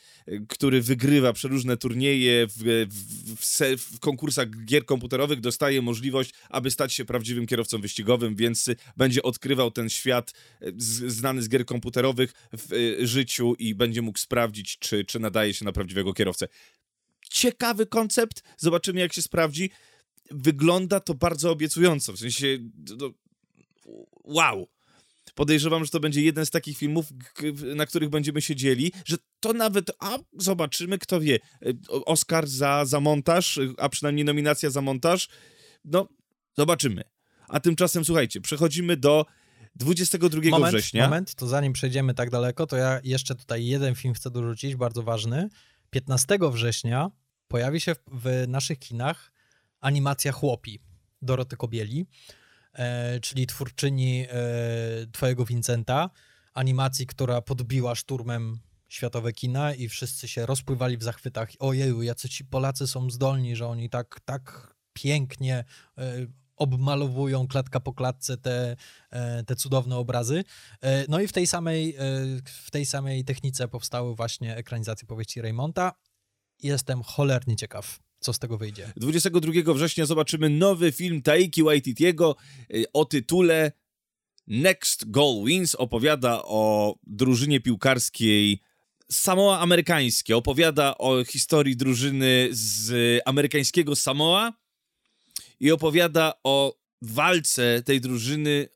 Speaker 1: który wygrywa przeróżne turnieje w, w, w, w konkursach gier komputerowych, dostaje możliwość, aby stać się prawdziwym kierowcą wyścigowym, więc będzie odkrywał ten świat z, znany z gier komputerowych w życiu i będzie mógł sprawdzić, czy, czy nadaje się na prawdziwego kierowcę. Ciekawy koncept, zobaczymy jak się sprawdzi. Wygląda to bardzo obiecująco, w sensie no, wow. Podejrzewam, że to będzie jeden z takich filmów, na których będziemy siedzieli, że to nawet, a zobaczymy, kto wie, y, Oscar za, za montaż, a przynajmniej nominacja za montaż, no zobaczymy. A tymczasem, słuchajcie, przechodzimy do 22
Speaker 2: moment,
Speaker 1: września.
Speaker 2: Moment, to zanim przejdziemy tak daleko, to ja jeszcze tutaj jeden film chcę dorzucić, bardzo ważny. 15 września pojawi się w, naszych kinach animacja Chłopi Doroty Kobieli, e, czyli twórczyni e, Twojego Vincenta, animacji, która podbiła szturmem światowe kina i wszyscy się rozpływali w zachwytach. Ojeju, jacy ci Polacy są zdolni, że oni tak, tak pięknie e, obmalowują klatka po klatce te, e, te cudowne obrazy. E, no i w tej samej, e, w tej samej technice powstały właśnie ekranizacje powieści Raymonta. Jestem cholernie ciekaw co z tego wyjdzie.
Speaker 1: 22 września zobaczymy nowy film Taiki Waititiego o tytule Next Goal Wins. Opowiada o drużynie piłkarskiej Samoa amerykańskie. Opowiada o historii drużyny z amerykańskiego Samoa i opowiada o walce tej drużyny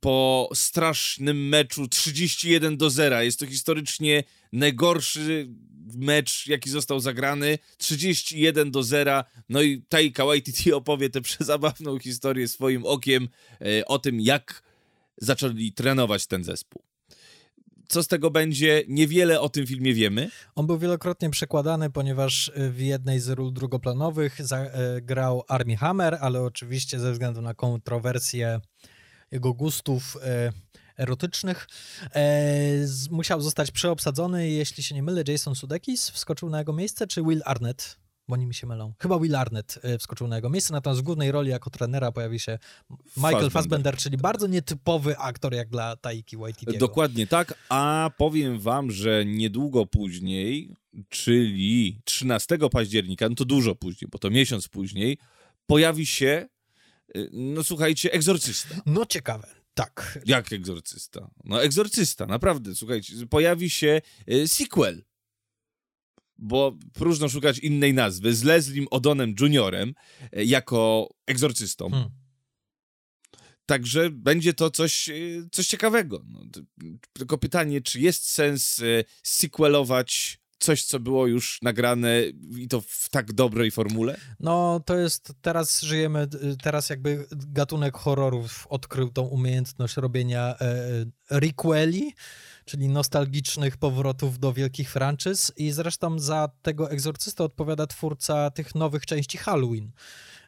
Speaker 1: po strasznym meczu 31 do 0. Jest to historycznie najgorszy mecz, jaki został zagrany. 31 do 0. No i Taika Waititi opowie tę przezabawną historię swoim okiem e, o tym, jak zaczęli trenować ten zespół co z tego będzie, niewiele o tym filmie wiemy.
Speaker 2: On był wielokrotnie przekładany, ponieważ y, w jednej z ról drugoplanowych grał Armie Hammer, ale oczywiście ze względu na kontrowersję jego gustów y, erotycznych. E, musiał zostać przeobsadzony, jeśli się nie mylę, Jason Sudeikis wskoczył na jego miejsce, czy Will Arnett bo oni mi się mylą. Chyba Will Arnett y, wskoczył na jego miejsce, natomiast w głównej roli jako trenera pojawi się Michael Fassbender, Fassbender czyli bardzo nietypowy aktor jak dla Taiki Waititiego.
Speaker 1: Dokładnie tak, a powiem wam, że niedługo później, czyli 13 października, no to dużo później, bo to miesiąc później, pojawi się, y, no słuchajcie, egzorcysta.
Speaker 2: No ciekawe. Tak.
Speaker 1: Jak egzorcysta? No egzorcysta, naprawdę, słuchajcie, pojawi się y, sequel bo próżno szukać innej nazwy, z Leslim Odonem Juniorem e, jako egzorcystą. Hmm. Także będzie to coś, e, coś ciekawego. No, tylko pytanie, czy jest sens e, sequelować coś, co było już nagrane i to w tak dobrej formule?
Speaker 2: No, to jest, teraz żyjemy, teraz jakby gatunek horrorów odkrył tą umiejętność robienia e, requeli, czyli nostalgicznych powrotów do wielkich franczyz i zresztą za tego egzorcystę odpowiada twórca tych nowych części Halloween.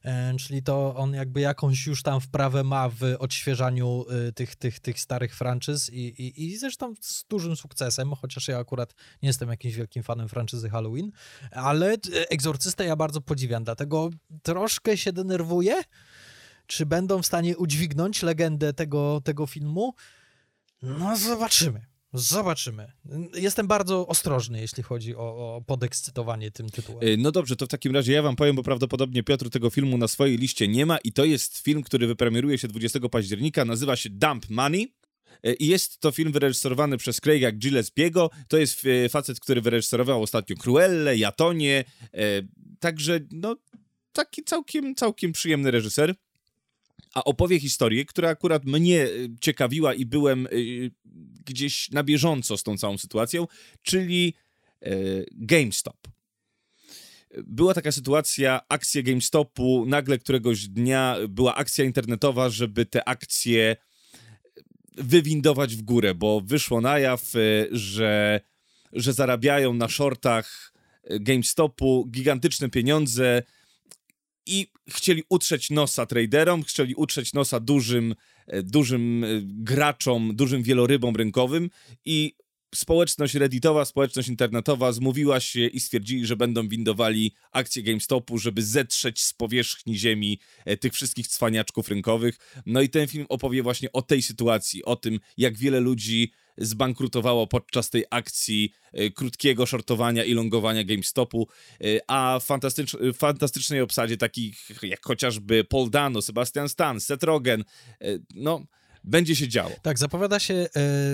Speaker 2: E, czyli to on jakby jakąś już tam wprawę ma w odświeżaniu e, tych, tych, tych starych franczyz i, i, i zresztą z dużym sukcesem, chociaż ja akurat nie jestem jakimś wielkim fanem franczyzy Halloween, ale Egzorcystę ja bardzo podziwiam, dlatego troszkę się denerwuję, czy będą w stanie udźwignąć legendę tego, tego filmu. No zobaczymy. Zobaczymy. Jestem bardzo ostrożny, jeśli chodzi o, o podekscytowanie tym tytułem.
Speaker 1: E, no dobrze, to w takim razie ja wam powiem, bo prawdopodobnie Piotr tego filmu na swojej liście nie ma i to jest film, który wypremieruje się 20 października, nazywa się Dump Money. E, I jest to film wyreżyserowany przez Craiga Gillespiego. To jest e, facet, który wyreżyserował ostatnio Cruelle, Jatonie. Także, no, taki całkiem, całkiem przyjemny reżyser a opowie historię, która akurat mnie y, ciekawiła i byłem y, gdzieś na bieżąco z tą całą sytuacją, czyli y, GameStop. Była taka sytuacja, akcje GameStopu, nagle któregoś dnia była akcja internetowa, żeby te akcje wywindować w górę, bo wyszło na jaw, że, że zarabiają na shortach GameStopu gigantyczne pieniądze i chcieli utrzeć nosa traderom, chcieli utrzeć nosa dużym, dużym graczom, dużym wielorybom rynkowym i społeczność redditowa, społeczność internetowa zmówiła się i stwierdzili, że będą windowali akcje GameStopu, żeby zetrzeć z powierzchni ziemi e, tych wszystkich cwaniaczków rynkowych. No i ten film opowie właśnie o tej sytuacji, o tym, jak wiele ludzi zbankrutowało podczas tej akcji e, krótkiego shortowania i longowania GameStopu, e, a fantastycz fantastycznej obsadzie takich jak chociażby Paul Dano, Sebastian Stan, Seth Rogen, no będzie się działo.
Speaker 2: Tak, zapowiada się e,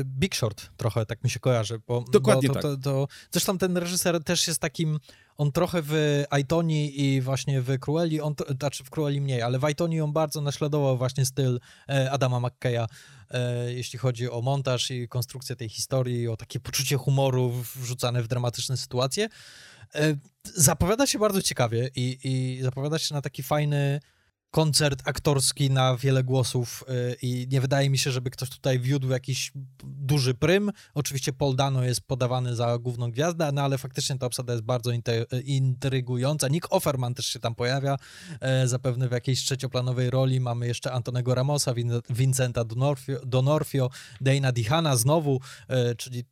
Speaker 2: Big Short trochę, tak mi się kojarzy. Bo,
Speaker 1: Dokładnie
Speaker 2: bo
Speaker 1: to,
Speaker 2: tak. To, to, zresztą ten reżyser też jest takim, on trochę w Aitoni i właśnie w Crueli, on, znaczy w Crueli mniej, ale w Aitoni on bardzo naśladował właśnie styl e, Adama McKeya, e, jeśli chodzi o montaż i konstrukcję tej historii, o takie poczucie humoru wrzucane w dramatyczne sytuacje. E, zapowiada się bardzo ciekawie i, i zapowiada się na taki fajny koncert aktorski na wiele głosów y, i nie wydaje mi się, żeby ktoś tutaj wiódł jakiś duży prym. Oczywiście Paul Dano jest podawany za główną gwiazdę, no ale faktycznie ta obsada jest bardzo intrygująca. Nick Offerman też się tam pojawia, e, zapewne w jakiejś trzecioplanowej roli. Mamy jeszcze Antonego Ramosa, Vincenta Donorfio, Donorfio Dana Dihana znowu, czyli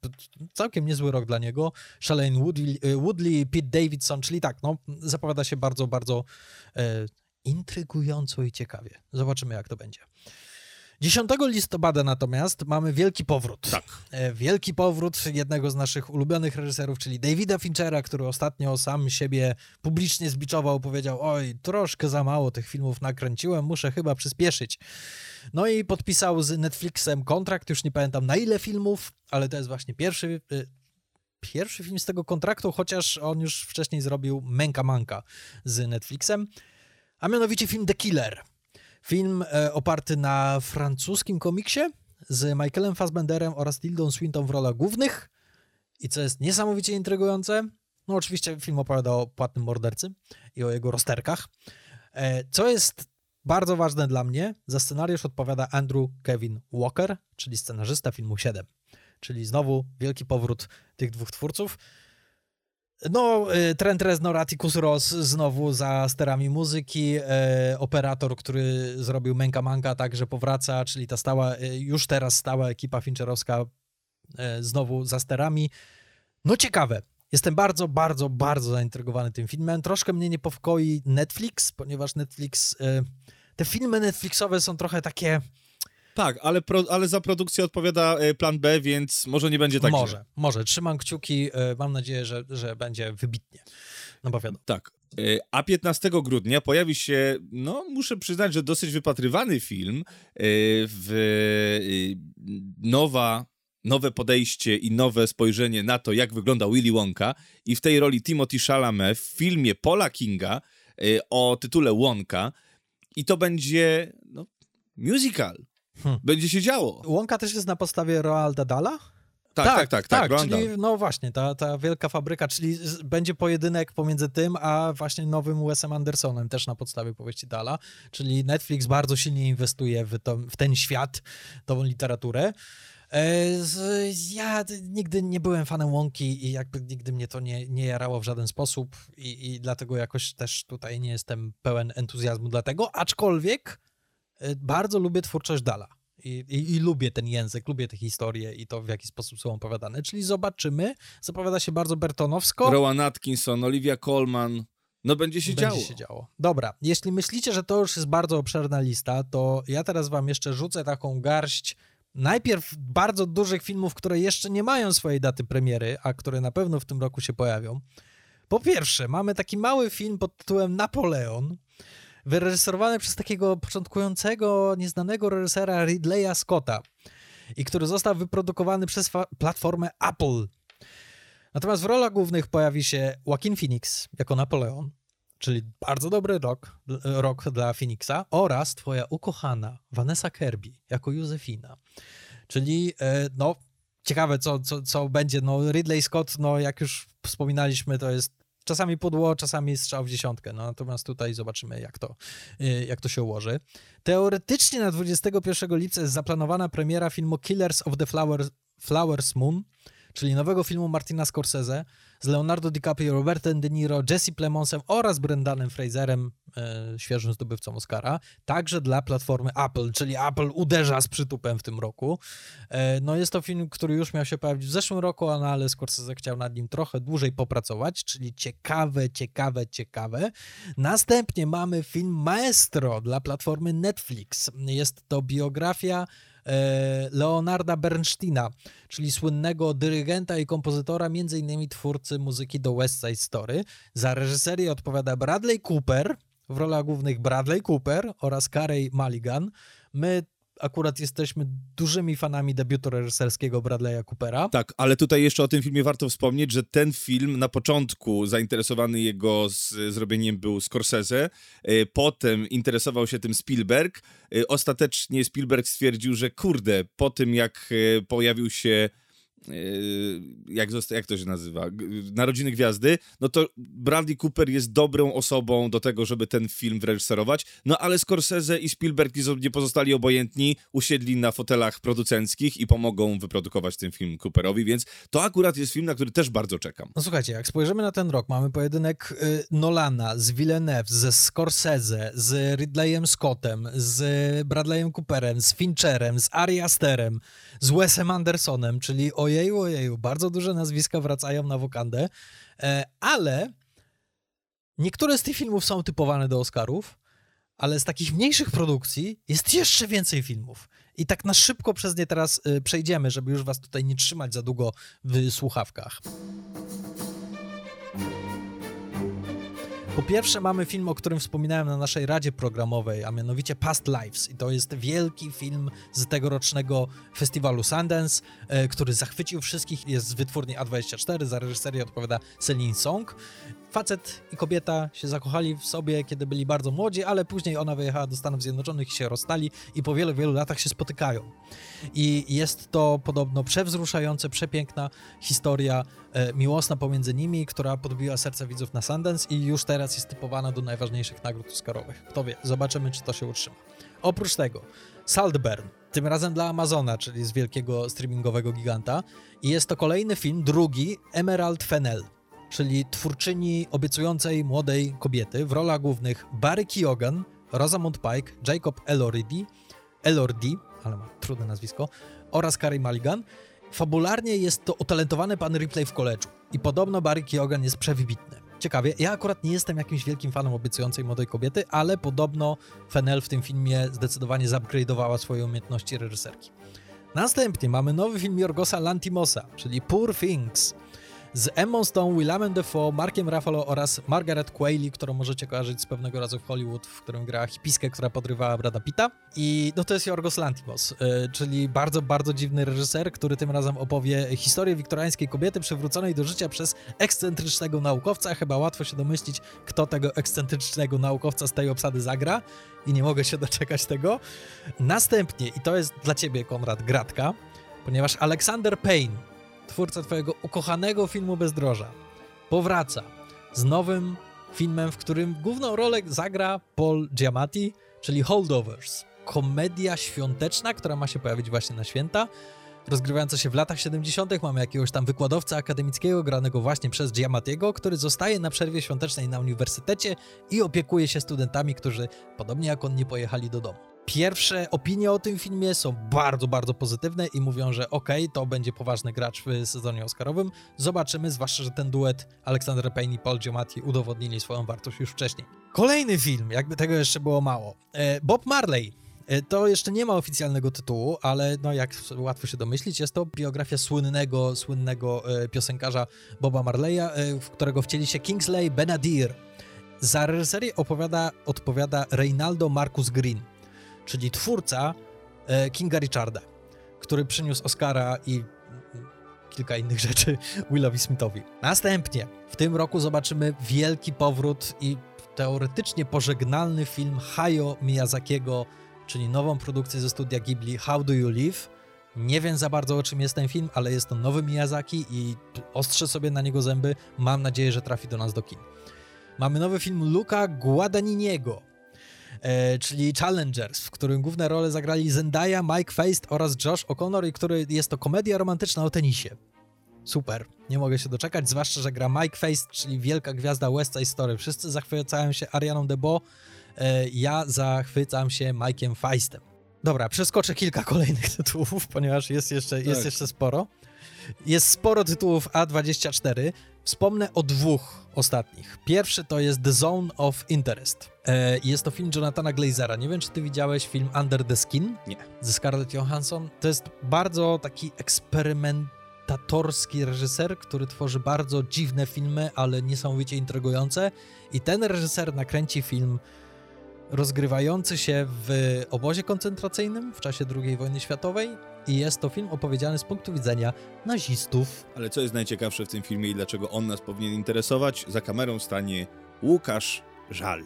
Speaker 2: całkiem niezły rok dla niego. Shailene Woodley, Woodley, Pete Davidson, czyli tak, no zapowiada się bardzo, bardzo intrygująco i ciekawie. Zobaczymy, jak to będzie. 10 listopada natomiast mamy wielki powrót.
Speaker 1: Tak.
Speaker 2: E, wielki powrót jednego z naszych ulubionych reżyserów, czyli Davida Finchera, który ostatnio sam siebie publicznie zbiczował, powiedział: Oj, troszkę za mało tych filmów nakręciłem, muszę chyba przyspieszyć. No i podpisał z Netflixem kontrakt, już nie pamiętam na ile filmów, ale to jest właśnie pierwszy. E, pierwszy film z tego kontraktu, chociaż on już wcześniej zrobił Menka Manka z Netflixem a mianowicie film The Killer. Film e, oparty na francuskim komiksie z Michaelem Fassbenderem oraz Tildą Swinton w rolach głównych. I co jest niesamowicie intrygujące, no oczywiście film opowiada o płatnym mordercy i o jego rozterkach. E, co jest bardzo ważne dla mnie, za scenariusz odpowiada Andrew Kevin Walker, czyli scenarzysta filmu 7. Czyli znowu wielki powrót tych dwóch twórców. No, y, Trent Reznor, Atticus Ross znowu za sterami muzyki, e, operator, który zrobił Menka Manka, także powraca, czyli ta stała, e, już teraz stała ekipa Fincherowska znowu za sterami. No ciekawe. Jestem bardzo, bardzo, bardzo zaintrygowany tym filmem. Troszkę mnie niepokoi Netflix, ponieważ Netflix, te filmy Netflixowe są trochę takie
Speaker 1: tak, ale, pro, ale za produkcję odpowiada e, plan B, więc może nie będzie tak
Speaker 2: Może,
Speaker 1: źle.
Speaker 2: może. Trzymam kciuki. E, mam nadzieję, że, że będzie wybitnie. No bo wiadomo.
Speaker 1: Tak. E, a 15 grudnia pojawi się, no muszę przyznać, że dosyć wypatrywany film w nowa, nowe podejście i nowe spojrzenie na to, jak wygląda Willy Wonka i w tej roli Timothy Chalamet w filmie Paula Kinga o tytule Wonka i to będzie no, musical. Hmm. Będzie się działo.
Speaker 2: Łąka też jest na podstawie Roalda Dala?
Speaker 1: Tak, tak, tak. tak, tak
Speaker 2: czyli no właśnie, ta, ta wielka fabryka, czyli będzie pojedynek pomiędzy tym, a właśnie nowym Wesem Andersonem, też na podstawie powieści Dala, czyli Netflix bardzo silnie inwestuje w, to, w ten świat, tą literaturę. E, ja nigdy nie byłem fanem Łąki i jakby nigdy mnie to nie, nie jarało w żaden sposób i, i dlatego jakoś też tutaj nie jestem pełen entuzjazmu dlatego, aczkolwiek bardzo lubię twórczość Dala. I, i, I, lubię ten język, lubię te historie i to, w jaki sposób są opowiadane. Czyli zobaczymy. Zapowiada się bardzo bertonowsko.
Speaker 1: Rowan Atkinson, Olivia Colman. No będzie się
Speaker 2: będzie
Speaker 1: działo.
Speaker 2: Będzie się działo. Dobra, jeśli myślicie, że to już jest bardzo obszerna lista, to ja teraz wam jeszcze rzucę taką garść najpierw bardzo dużych filmów, które jeszcze nie mają swojej daty premiery, a które na pewno w tym roku się pojawią. Po pierwsze, mamy taki mały film pod tytułem Napoleon, wyreżyserowany przez takiego początkującego, nieznanego reżysera Ridleya Scotta i który został wyprodukowany przez platformę Apple. Natomiast w rolach głównych pojawi się Joaquin Phoenix jako Napoleon, czyli bardzo dobry rok, rok dla Phoenixa oraz twoja ukochana Vanessa Kirby jako Józefina. Czyli e, no ciekawe co, co, co będzie, no Ridley Scott, no jak już wspominaliśmy, to jest czasami pudło, czasami strzał w dziesiątkę. No, natomiast tutaj zobaczymy, jak to, y, jak to się ułoży. Teoretycznie na 21 lipca jest zaplanowana premiera filmu Killers of the Flowers, Flowers Moon, czyli nowego filmu Martina Scorsese z Leonardo DiCaprio, Robertem De Niro, Jesse Plemonsem oraz Brendanem Fraserem, e, świeżym zdobywcą Oscara, także dla platformy Apple, czyli Apple uderza z przytupem w tym roku. E, no jest to film, który już miał się pojawić w zeszłym roku, no, ale Scorsese chciał nad nim trochę dłużej popracować, czyli ciekawe, ciekawe, ciekawe. Następnie mamy film Maestro dla platformy Netflix. Jest to biografia Leonarda Bernsteina, czyli słynnego dyrygenta i kompozytora, między innymi twórcy muzyki do West Side Story. Za reżyserię odpowiada Bradley Cooper, w rolach głównych Bradley Cooper oraz Carey Mulligan. My akurat jesteśmy dużymi fanami debiutu reżyserskiego Bradley'a Coopera.
Speaker 1: Tak, ale tutaj jeszcze o tym filmie warto wspomnieć, że ten film na początku zainteresowany jego z, zrobieniem był Scorsese, y, potem interesował się tym Spielberg. Y, ostatecznie Spielberg stwierdził, że kurde, po tym jak y, pojawił się jak, jak to się nazywa, Narodziny Gwiazdy, no to Bradley Cooper jest dobrą osobą do tego, żeby ten film wyreżyserować, no ale Scorsese i Spielberg nie pozostali obojętni, usiedli na fotelach producenckich i pomogą wyprodukować ten film Cooperowi, więc to akurat jest film, na który też bardzo czekam.
Speaker 2: No słuchajcie, jak spojrzymy na ten rok, mamy pojedynek y, Nolana z Villeneuve, ze Scorsese, z Ridleyem Scottem, z Bradleyem Cooperem, z Fincherem, z Ari Asterem, z Wesem Andersonem, czyli o ojeju, ojeju, bardzo duże nazwiska wracają na wokandę, e, ale niektóre z tych filmów są typowane do Oscarów, ale z takich mniejszych produkcji jest jeszcze więcej filmów. I tak na szybko przez nie teraz e, przejdziemy, żeby już was tutaj nie trzymać za długo w słuchawkach. Po pierwsze mamy film, o którym wspominałem na naszej radzie programowej, a mianowicie Past Lives. I to jest wielki film z tegorocznego festiwalu Sundance, e, który zachwycił wszystkich. Jest z wytwórni A24, za reżyserię odpowiada Celine Song facet i kobieta się zakochali w sobie, kiedy byli bardzo młodzi, ale później ona wyjechała do Stanów Zjednoczonych i się rozstali i po wielu, wielu latach się spotykają. I jest to podobno przewzruszająca, przepiękna historia e, miłosna pomiędzy nimi, która podbiła serce widzów na Sundance i już teraz jest typowana do najważniejszych nagród Oscarowych. Kto wie, zobaczymy, czy to się utrzyma. Oprócz tego, Saltburn, tym razem dla Amazona, czyli z wielkiego streamingowego giganta. I jest to kolejny film, drugi, Emerald Fennell czyli twórczyni obiecującej młodej kobiety w rolach głównych Barry Keoghan, Rosamund Pike, Jacob Elordi, Elordi, ale ma trudne nazwisko, oraz Carey Mulligan. Fabularnie jest to utalentowany pan Ripley w koleczu i podobno Barry Keoghan jest przewibitny. Ciekawie, ja akurat nie jestem jakimś wielkim fanem obiecującej młodej kobiety, ale podobno Fennel w tym filmie zdecydowanie zupgrade'owała swoje umiejętności reżyserki. Następnie mamy nowy film Jorgosa Lantimosa, czyli Poor Things, z Emma Stone, Willamem Defoe, Markiem Ruffalo oraz Margaret Qualley, którą możecie kojarzyć z pewnego razu w Hollywood, w którym grała hipiskę, która podrywała Brada Pitta. I no to jest Jorgos Lantimos, yy, czyli bardzo, bardzo dziwny reżyser, który tym razem opowie historię wiktoriańskiej kobiety przywróconej do życia przez ekscentrycznego naukowca. Chyba łatwo się domyślić, kto tego ekscentrycznego naukowca z tej obsady zagra i nie mogę się doczekać tego. Następnie, i to jest dla ciebie, Konrad, gratka, ponieważ Alexander Payne twórca twojego ukochanego filmu Bezdroża, powraca z nowym filmem, w którym główną rolę zagra Paul Giamatti, czyli Holdovers. Komedia świąteczna, która ma się pojawić właśnie na święta, rozgrywająca się w latach 70. Mamy jakiegoś tam wykładowca akademickiego, granego właśnie przez Giamattiego, który zostaje na przerwie świątecznej na uniwersytecie i opiekuje się studentami, którzy podobnie jak on nie pojechali do domu. Pierwsze opinie o tym filmie są bardzo, bardzo pozytywne i mówią, że okej, okay, to będzie poważny gracz w sezonie Oscarowym. Zobaczymy, zwłaszcza, że ten duet Alexander Payne i Paul Giamatti udowodnili swoją wartość już wcześniej. Kolejny film, jakby tego jeszcze było mało. E, Bob Marley. E, to jeszcze nie ma oficjalnego tytułu, ale no jak łatwo się domyślić, jest to biografia słynnego, słynnego e, piosenkarza Boba Marleya, w którego wcieli się Kingsley Benadir. Za reżyserię opowiada, odpowiada Reynaldo Marcus Green czyli twórca e, Kinga Richarda, który przyniósł Oscara i kilka innych rzeczy Willowi Smithowi. Następnie w tym roku zobaczymy wielki powrót i teoretycznie pożegnalny film Hayao Miyazakiego, czyli nową produkcję ze studia Ghibli How Do You Live? Nie wiem za bardzo o czym jest ten film, ale jest to nowy Miyazaki i ostrzę sobie na niego zęby. Mam nadzieję, że trafi do nas do kin. Mamy nowy film Luca Guadagniniego, e, czyli Challengers, w którym główne role zagrali Zendaya, Mike Feist oraz Josh O'Connor i który jest to komedia romantyczna o tenisie. Super, nie mogę się doczekać, zwłaszcza, że gra Mike Feist, czyli wielka gwiazda West Side Story. Wszyscy zachwycają się Arianą DeBo, e, ja zachwycam się Mike'iem Feistem. Dobra, przeskoczę kilka kolejnych tytułów, ponieważ jest jeszcze, jest
Speaker 1: Tak.
Speaker 2: jeszcze sporo. Jest sporo tytułów A24. Wspomnę o dwóch ostatnich. Pierwszy to jest The Zone of Interest. E, jest to film Jonathana Glazera. Nie wiem, czy ty widziałeś film Under the Skin
Speaker 1: Nie.
Speaker 2: ze Scarlett Johansson. To jest bardzo taki eksperymentatorski reżyser, który tworzy bardzo dziwne filmy, ale niesamowicie intrygujące. I ten reżyser nakręci film rozgrywający się w obozie koncentracyjnym w czasie II wojny światowej i jest to film opowiedziany z punktu widzenia nazistów.
Speaker 1: Ale co jest najciekawsze w tym filmie i dlaczego on nas powinien interesować? Za kamerą stanie Łukasz Żal.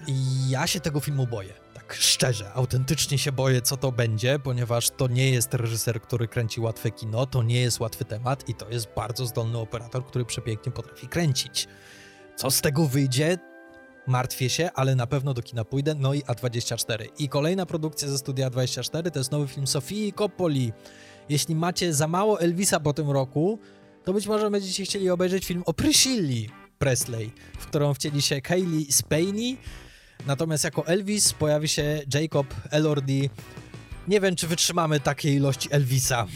Speaker 2: Ja się tego filmu boję. Tak szczerze, autentycznie się boję, co to będzie, ponieważ to nie jest reżyser, który kręci łatwe kino, to nie jest łatwy temat i to jest bardzo zdolny operator, który przepięknie potrafi kręcić. Co z tego wyjdzie? Martwię się, ale na pewno do kina pójdę. No i A24. I kolejna produkcja ze studia A24 to jest nowy film Sofii Coppoli. Jeśli macie za mało Elvisa po tym roku, to być może będziecie chcieli obejrzeć film o Priscilli Presley, w którą wcieli się Kaylee Spaney. Natomiast jako Elvis pojawi się Jacob Elordi. Nie wiem, czy wytrzymamy takiej ilości Elvisa.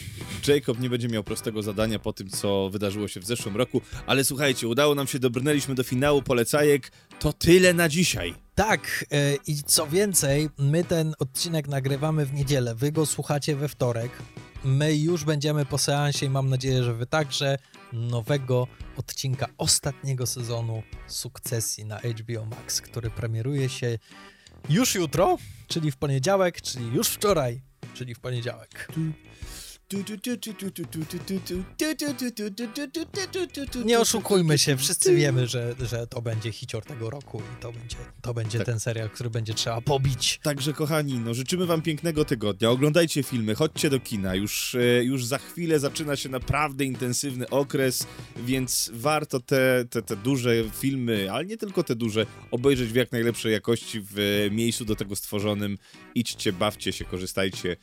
Speaker 1: Jacob nie będzie miał prostego zadania po tym, co wydarzyło się w zeszłym roku, ale słuchajcie, udało nam się, dobrnęliśmy do finału polecajek. To tyle na dzisiaj.
Speaker 2: Tak, e, i co więcej, my ten odcinek nagrywamy w niedzielę, wy go słuchacie we wtorek. My już będziemy po seansie i mam nadzieję, że wy także nowego odcinka ostatniego sezonu Sukcesji na HBO Max, który premieruje się już jutro, czyli w poniedziałek, czyli już wczoraj, czyli w poniedziałek. Nie oszukujmy się, wszyscy wiemy, że, że to będzie hicior tego roku i to będzie, to będzie
Speaker 1: Tak.
Speaker 2: ten serial, który będzie trzeba pobić.
Speaker 1: Także kochani, no życzymy wam pięknego tygodnia. Oglądajcie filmy, chodźcie do kina. Już, e, już za chwilę zaczyna się naprawdę intensywny okres, więc warto te, te, te duże filmy, ale nie tylko te duże, obejrzeć w jak najlepszej jakości w e, miejscu do tego stworzonym. Idźcie, bawcie się, korzystajcie.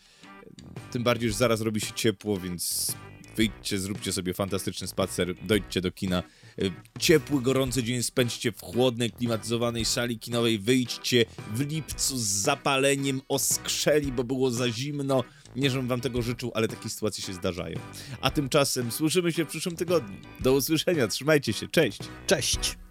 Speaker 1: Tym bardziej, że zaraz robi się ciepło, więc wyjdźcie, zróbcie sobie fantastyczny spacer, dojdźcie do kina. E, Ciepły, gorący dzień spędźcie w chłodnej, klimatyzowanej sali kinowej. Wyjdźcie w lipcu z zapaleniem oskrzeli, bo było za zimno. Nie, żebym wam tego życzył, ale takie sytuacje się zdarzają. A tymczasem słyszymy się w przyszłym tygodniu. Do usłyszenia, trzymajcie się, cześć!
Speaker 2: Cześć!